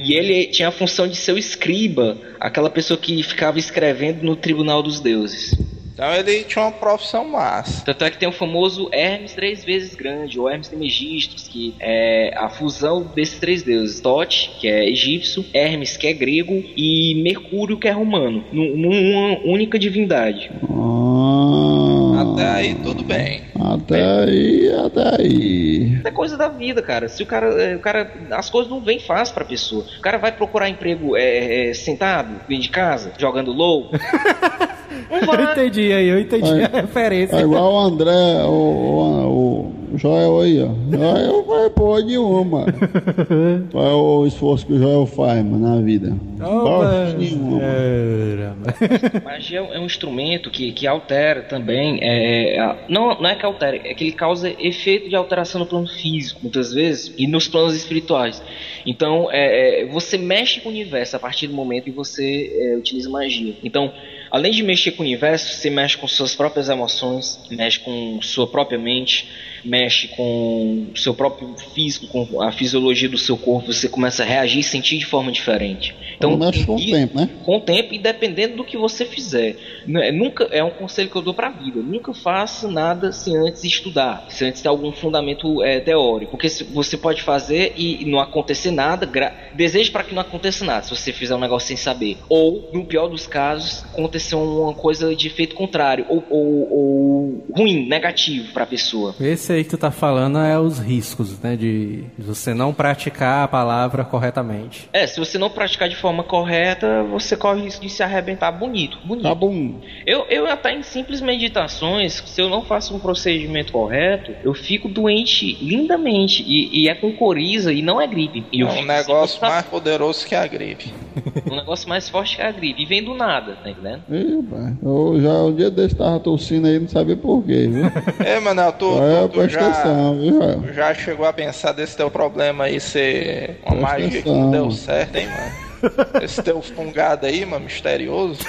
E ele tinha a função de ser o escriba, aquela pessoa que ficava escrevendo no tribunal dos deuses. Então ele tinha uma profissão massa. Tanto é que tem o famoso Hermes três vezes grande, ou Hermes Trismegistus, que é a fusão desses três deuses. Tote, que é egípcio, Hermes, que é grego, e Mercúrio, que é romano, num- numa única divindade. Ah, Até aí tudo bem. Até aí, até aí. É coisa da vida, cara. Se o cara, é, o cara, as coisas não vêm fácil pra pessoa. O cara vai procurar emprego é, é, sentado, dentro de casa, jogando low. [LAUGHS] Eu entendi aí, eu entendi Aí. a referência. É igual o André, o, o, o Joel aí, ó. Joel vai porra nenhuma. [LAUGHS] Qual é o esforço que o Joel faz, mano, na vida? Porra nenhuma. Caramba. Magia é um instrumento que, que altera também. É, a- não, não é que altera, é que ele causa efeito de alteração no plano físico, muitas vezes, e nos planos espirituais. Então, é, é, você mexe com o universo a partir do momento que você é, utiliza magia. Então, além de mexer com o universo, você mexe com suas próprias emoções, mexe com sua própria mente, mexe com o seu próprio físico, com a fisiologia do seu corpo. Você começa a reagir e sentir de forma diferente. Então mexe com o tempo, né? com o tempo e dependendo do que você fizer. É- Nunca é um conselho que eu dou pra vida. Nunca faça nada sem antes estudar, sem antes ter algum fundamento é, teórico, porque se- você pode fazer e não acontecer nada. gra- Deseje para que não aconteça nada se você fizer um negócio sem saber. Ou, no pior dos casos, acontecer uma coisa de efeito contrário ou, ou- ou ruim, negativo pra pessoa. Esse aí que tu tá falando é os riscos, né? De você não praticar a palavra corretamente. É, se você não praticar de forma correta, você corre o risco de se arrebentar bonito, bonito. Tá bom. Eu, eu até em simples meditações, se eu não faço um procedimento correto, eu fico doente lindamente. E, e é com coriza e não é gripe. E É eu um negócio mais poderoso que a gripe. [LAUGHS] um negócio mais forte que a gripe. E vem do nada, tá entendendo? Ih, pai. Eu já um dia desse tava tossindo aí, não sabia por quê, viu? Ei, Manel, tu, É, tu, viu, já chegou a pensar desse teu problema aí ser uma Presta magia que atenção. não deu certo, hein, mano? Esse teu fungado aí, mano, misterioso.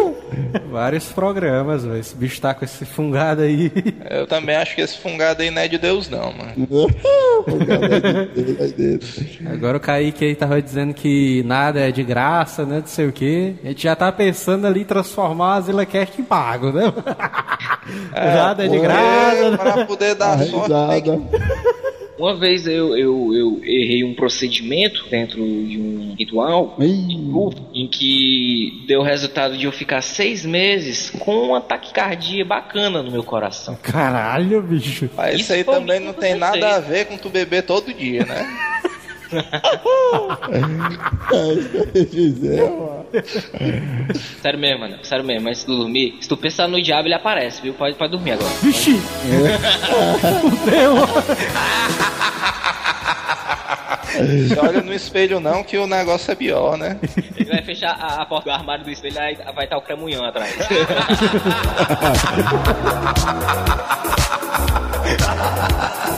[LAUGHS] Vários programas, velho. Esse bicho tá com esse fungado aí. Eu também acho que esse fungado aí não é de Deus, não, mano. [LAUGHS] É é. Agora o Kaique aí tava dizendo que nada é de graça, né? Não sei o quê. A gente já tá pensando ali em transformar a Zilacast em pago, né? [LAUGHS] nada é de graça. Pra poder dar A sorte. Uma vez eu, eu, eu errei um procedimento dentro de um ritual em que deu o resultado de eu ficar seis meses com uma taquicardia bacana no meu coração. Caralho, bicho. Mas isso Isso aí também não tem nada a ver com tu beber todo dia, né? [LAUGHS] Sério mesmo, mano. Sério mesmo. Mas se tu dormir, se tu pensar no diabo, ele aparece, viu? Pode, pode dormir agora. Vixe! Fudeu! [LAUGHS] Você olha no espelho não, que o negócio é pior, né? Ele vai fechar a, a porta do armário do espelho aí vai estar o cremunhão atrás. [LAUGHS]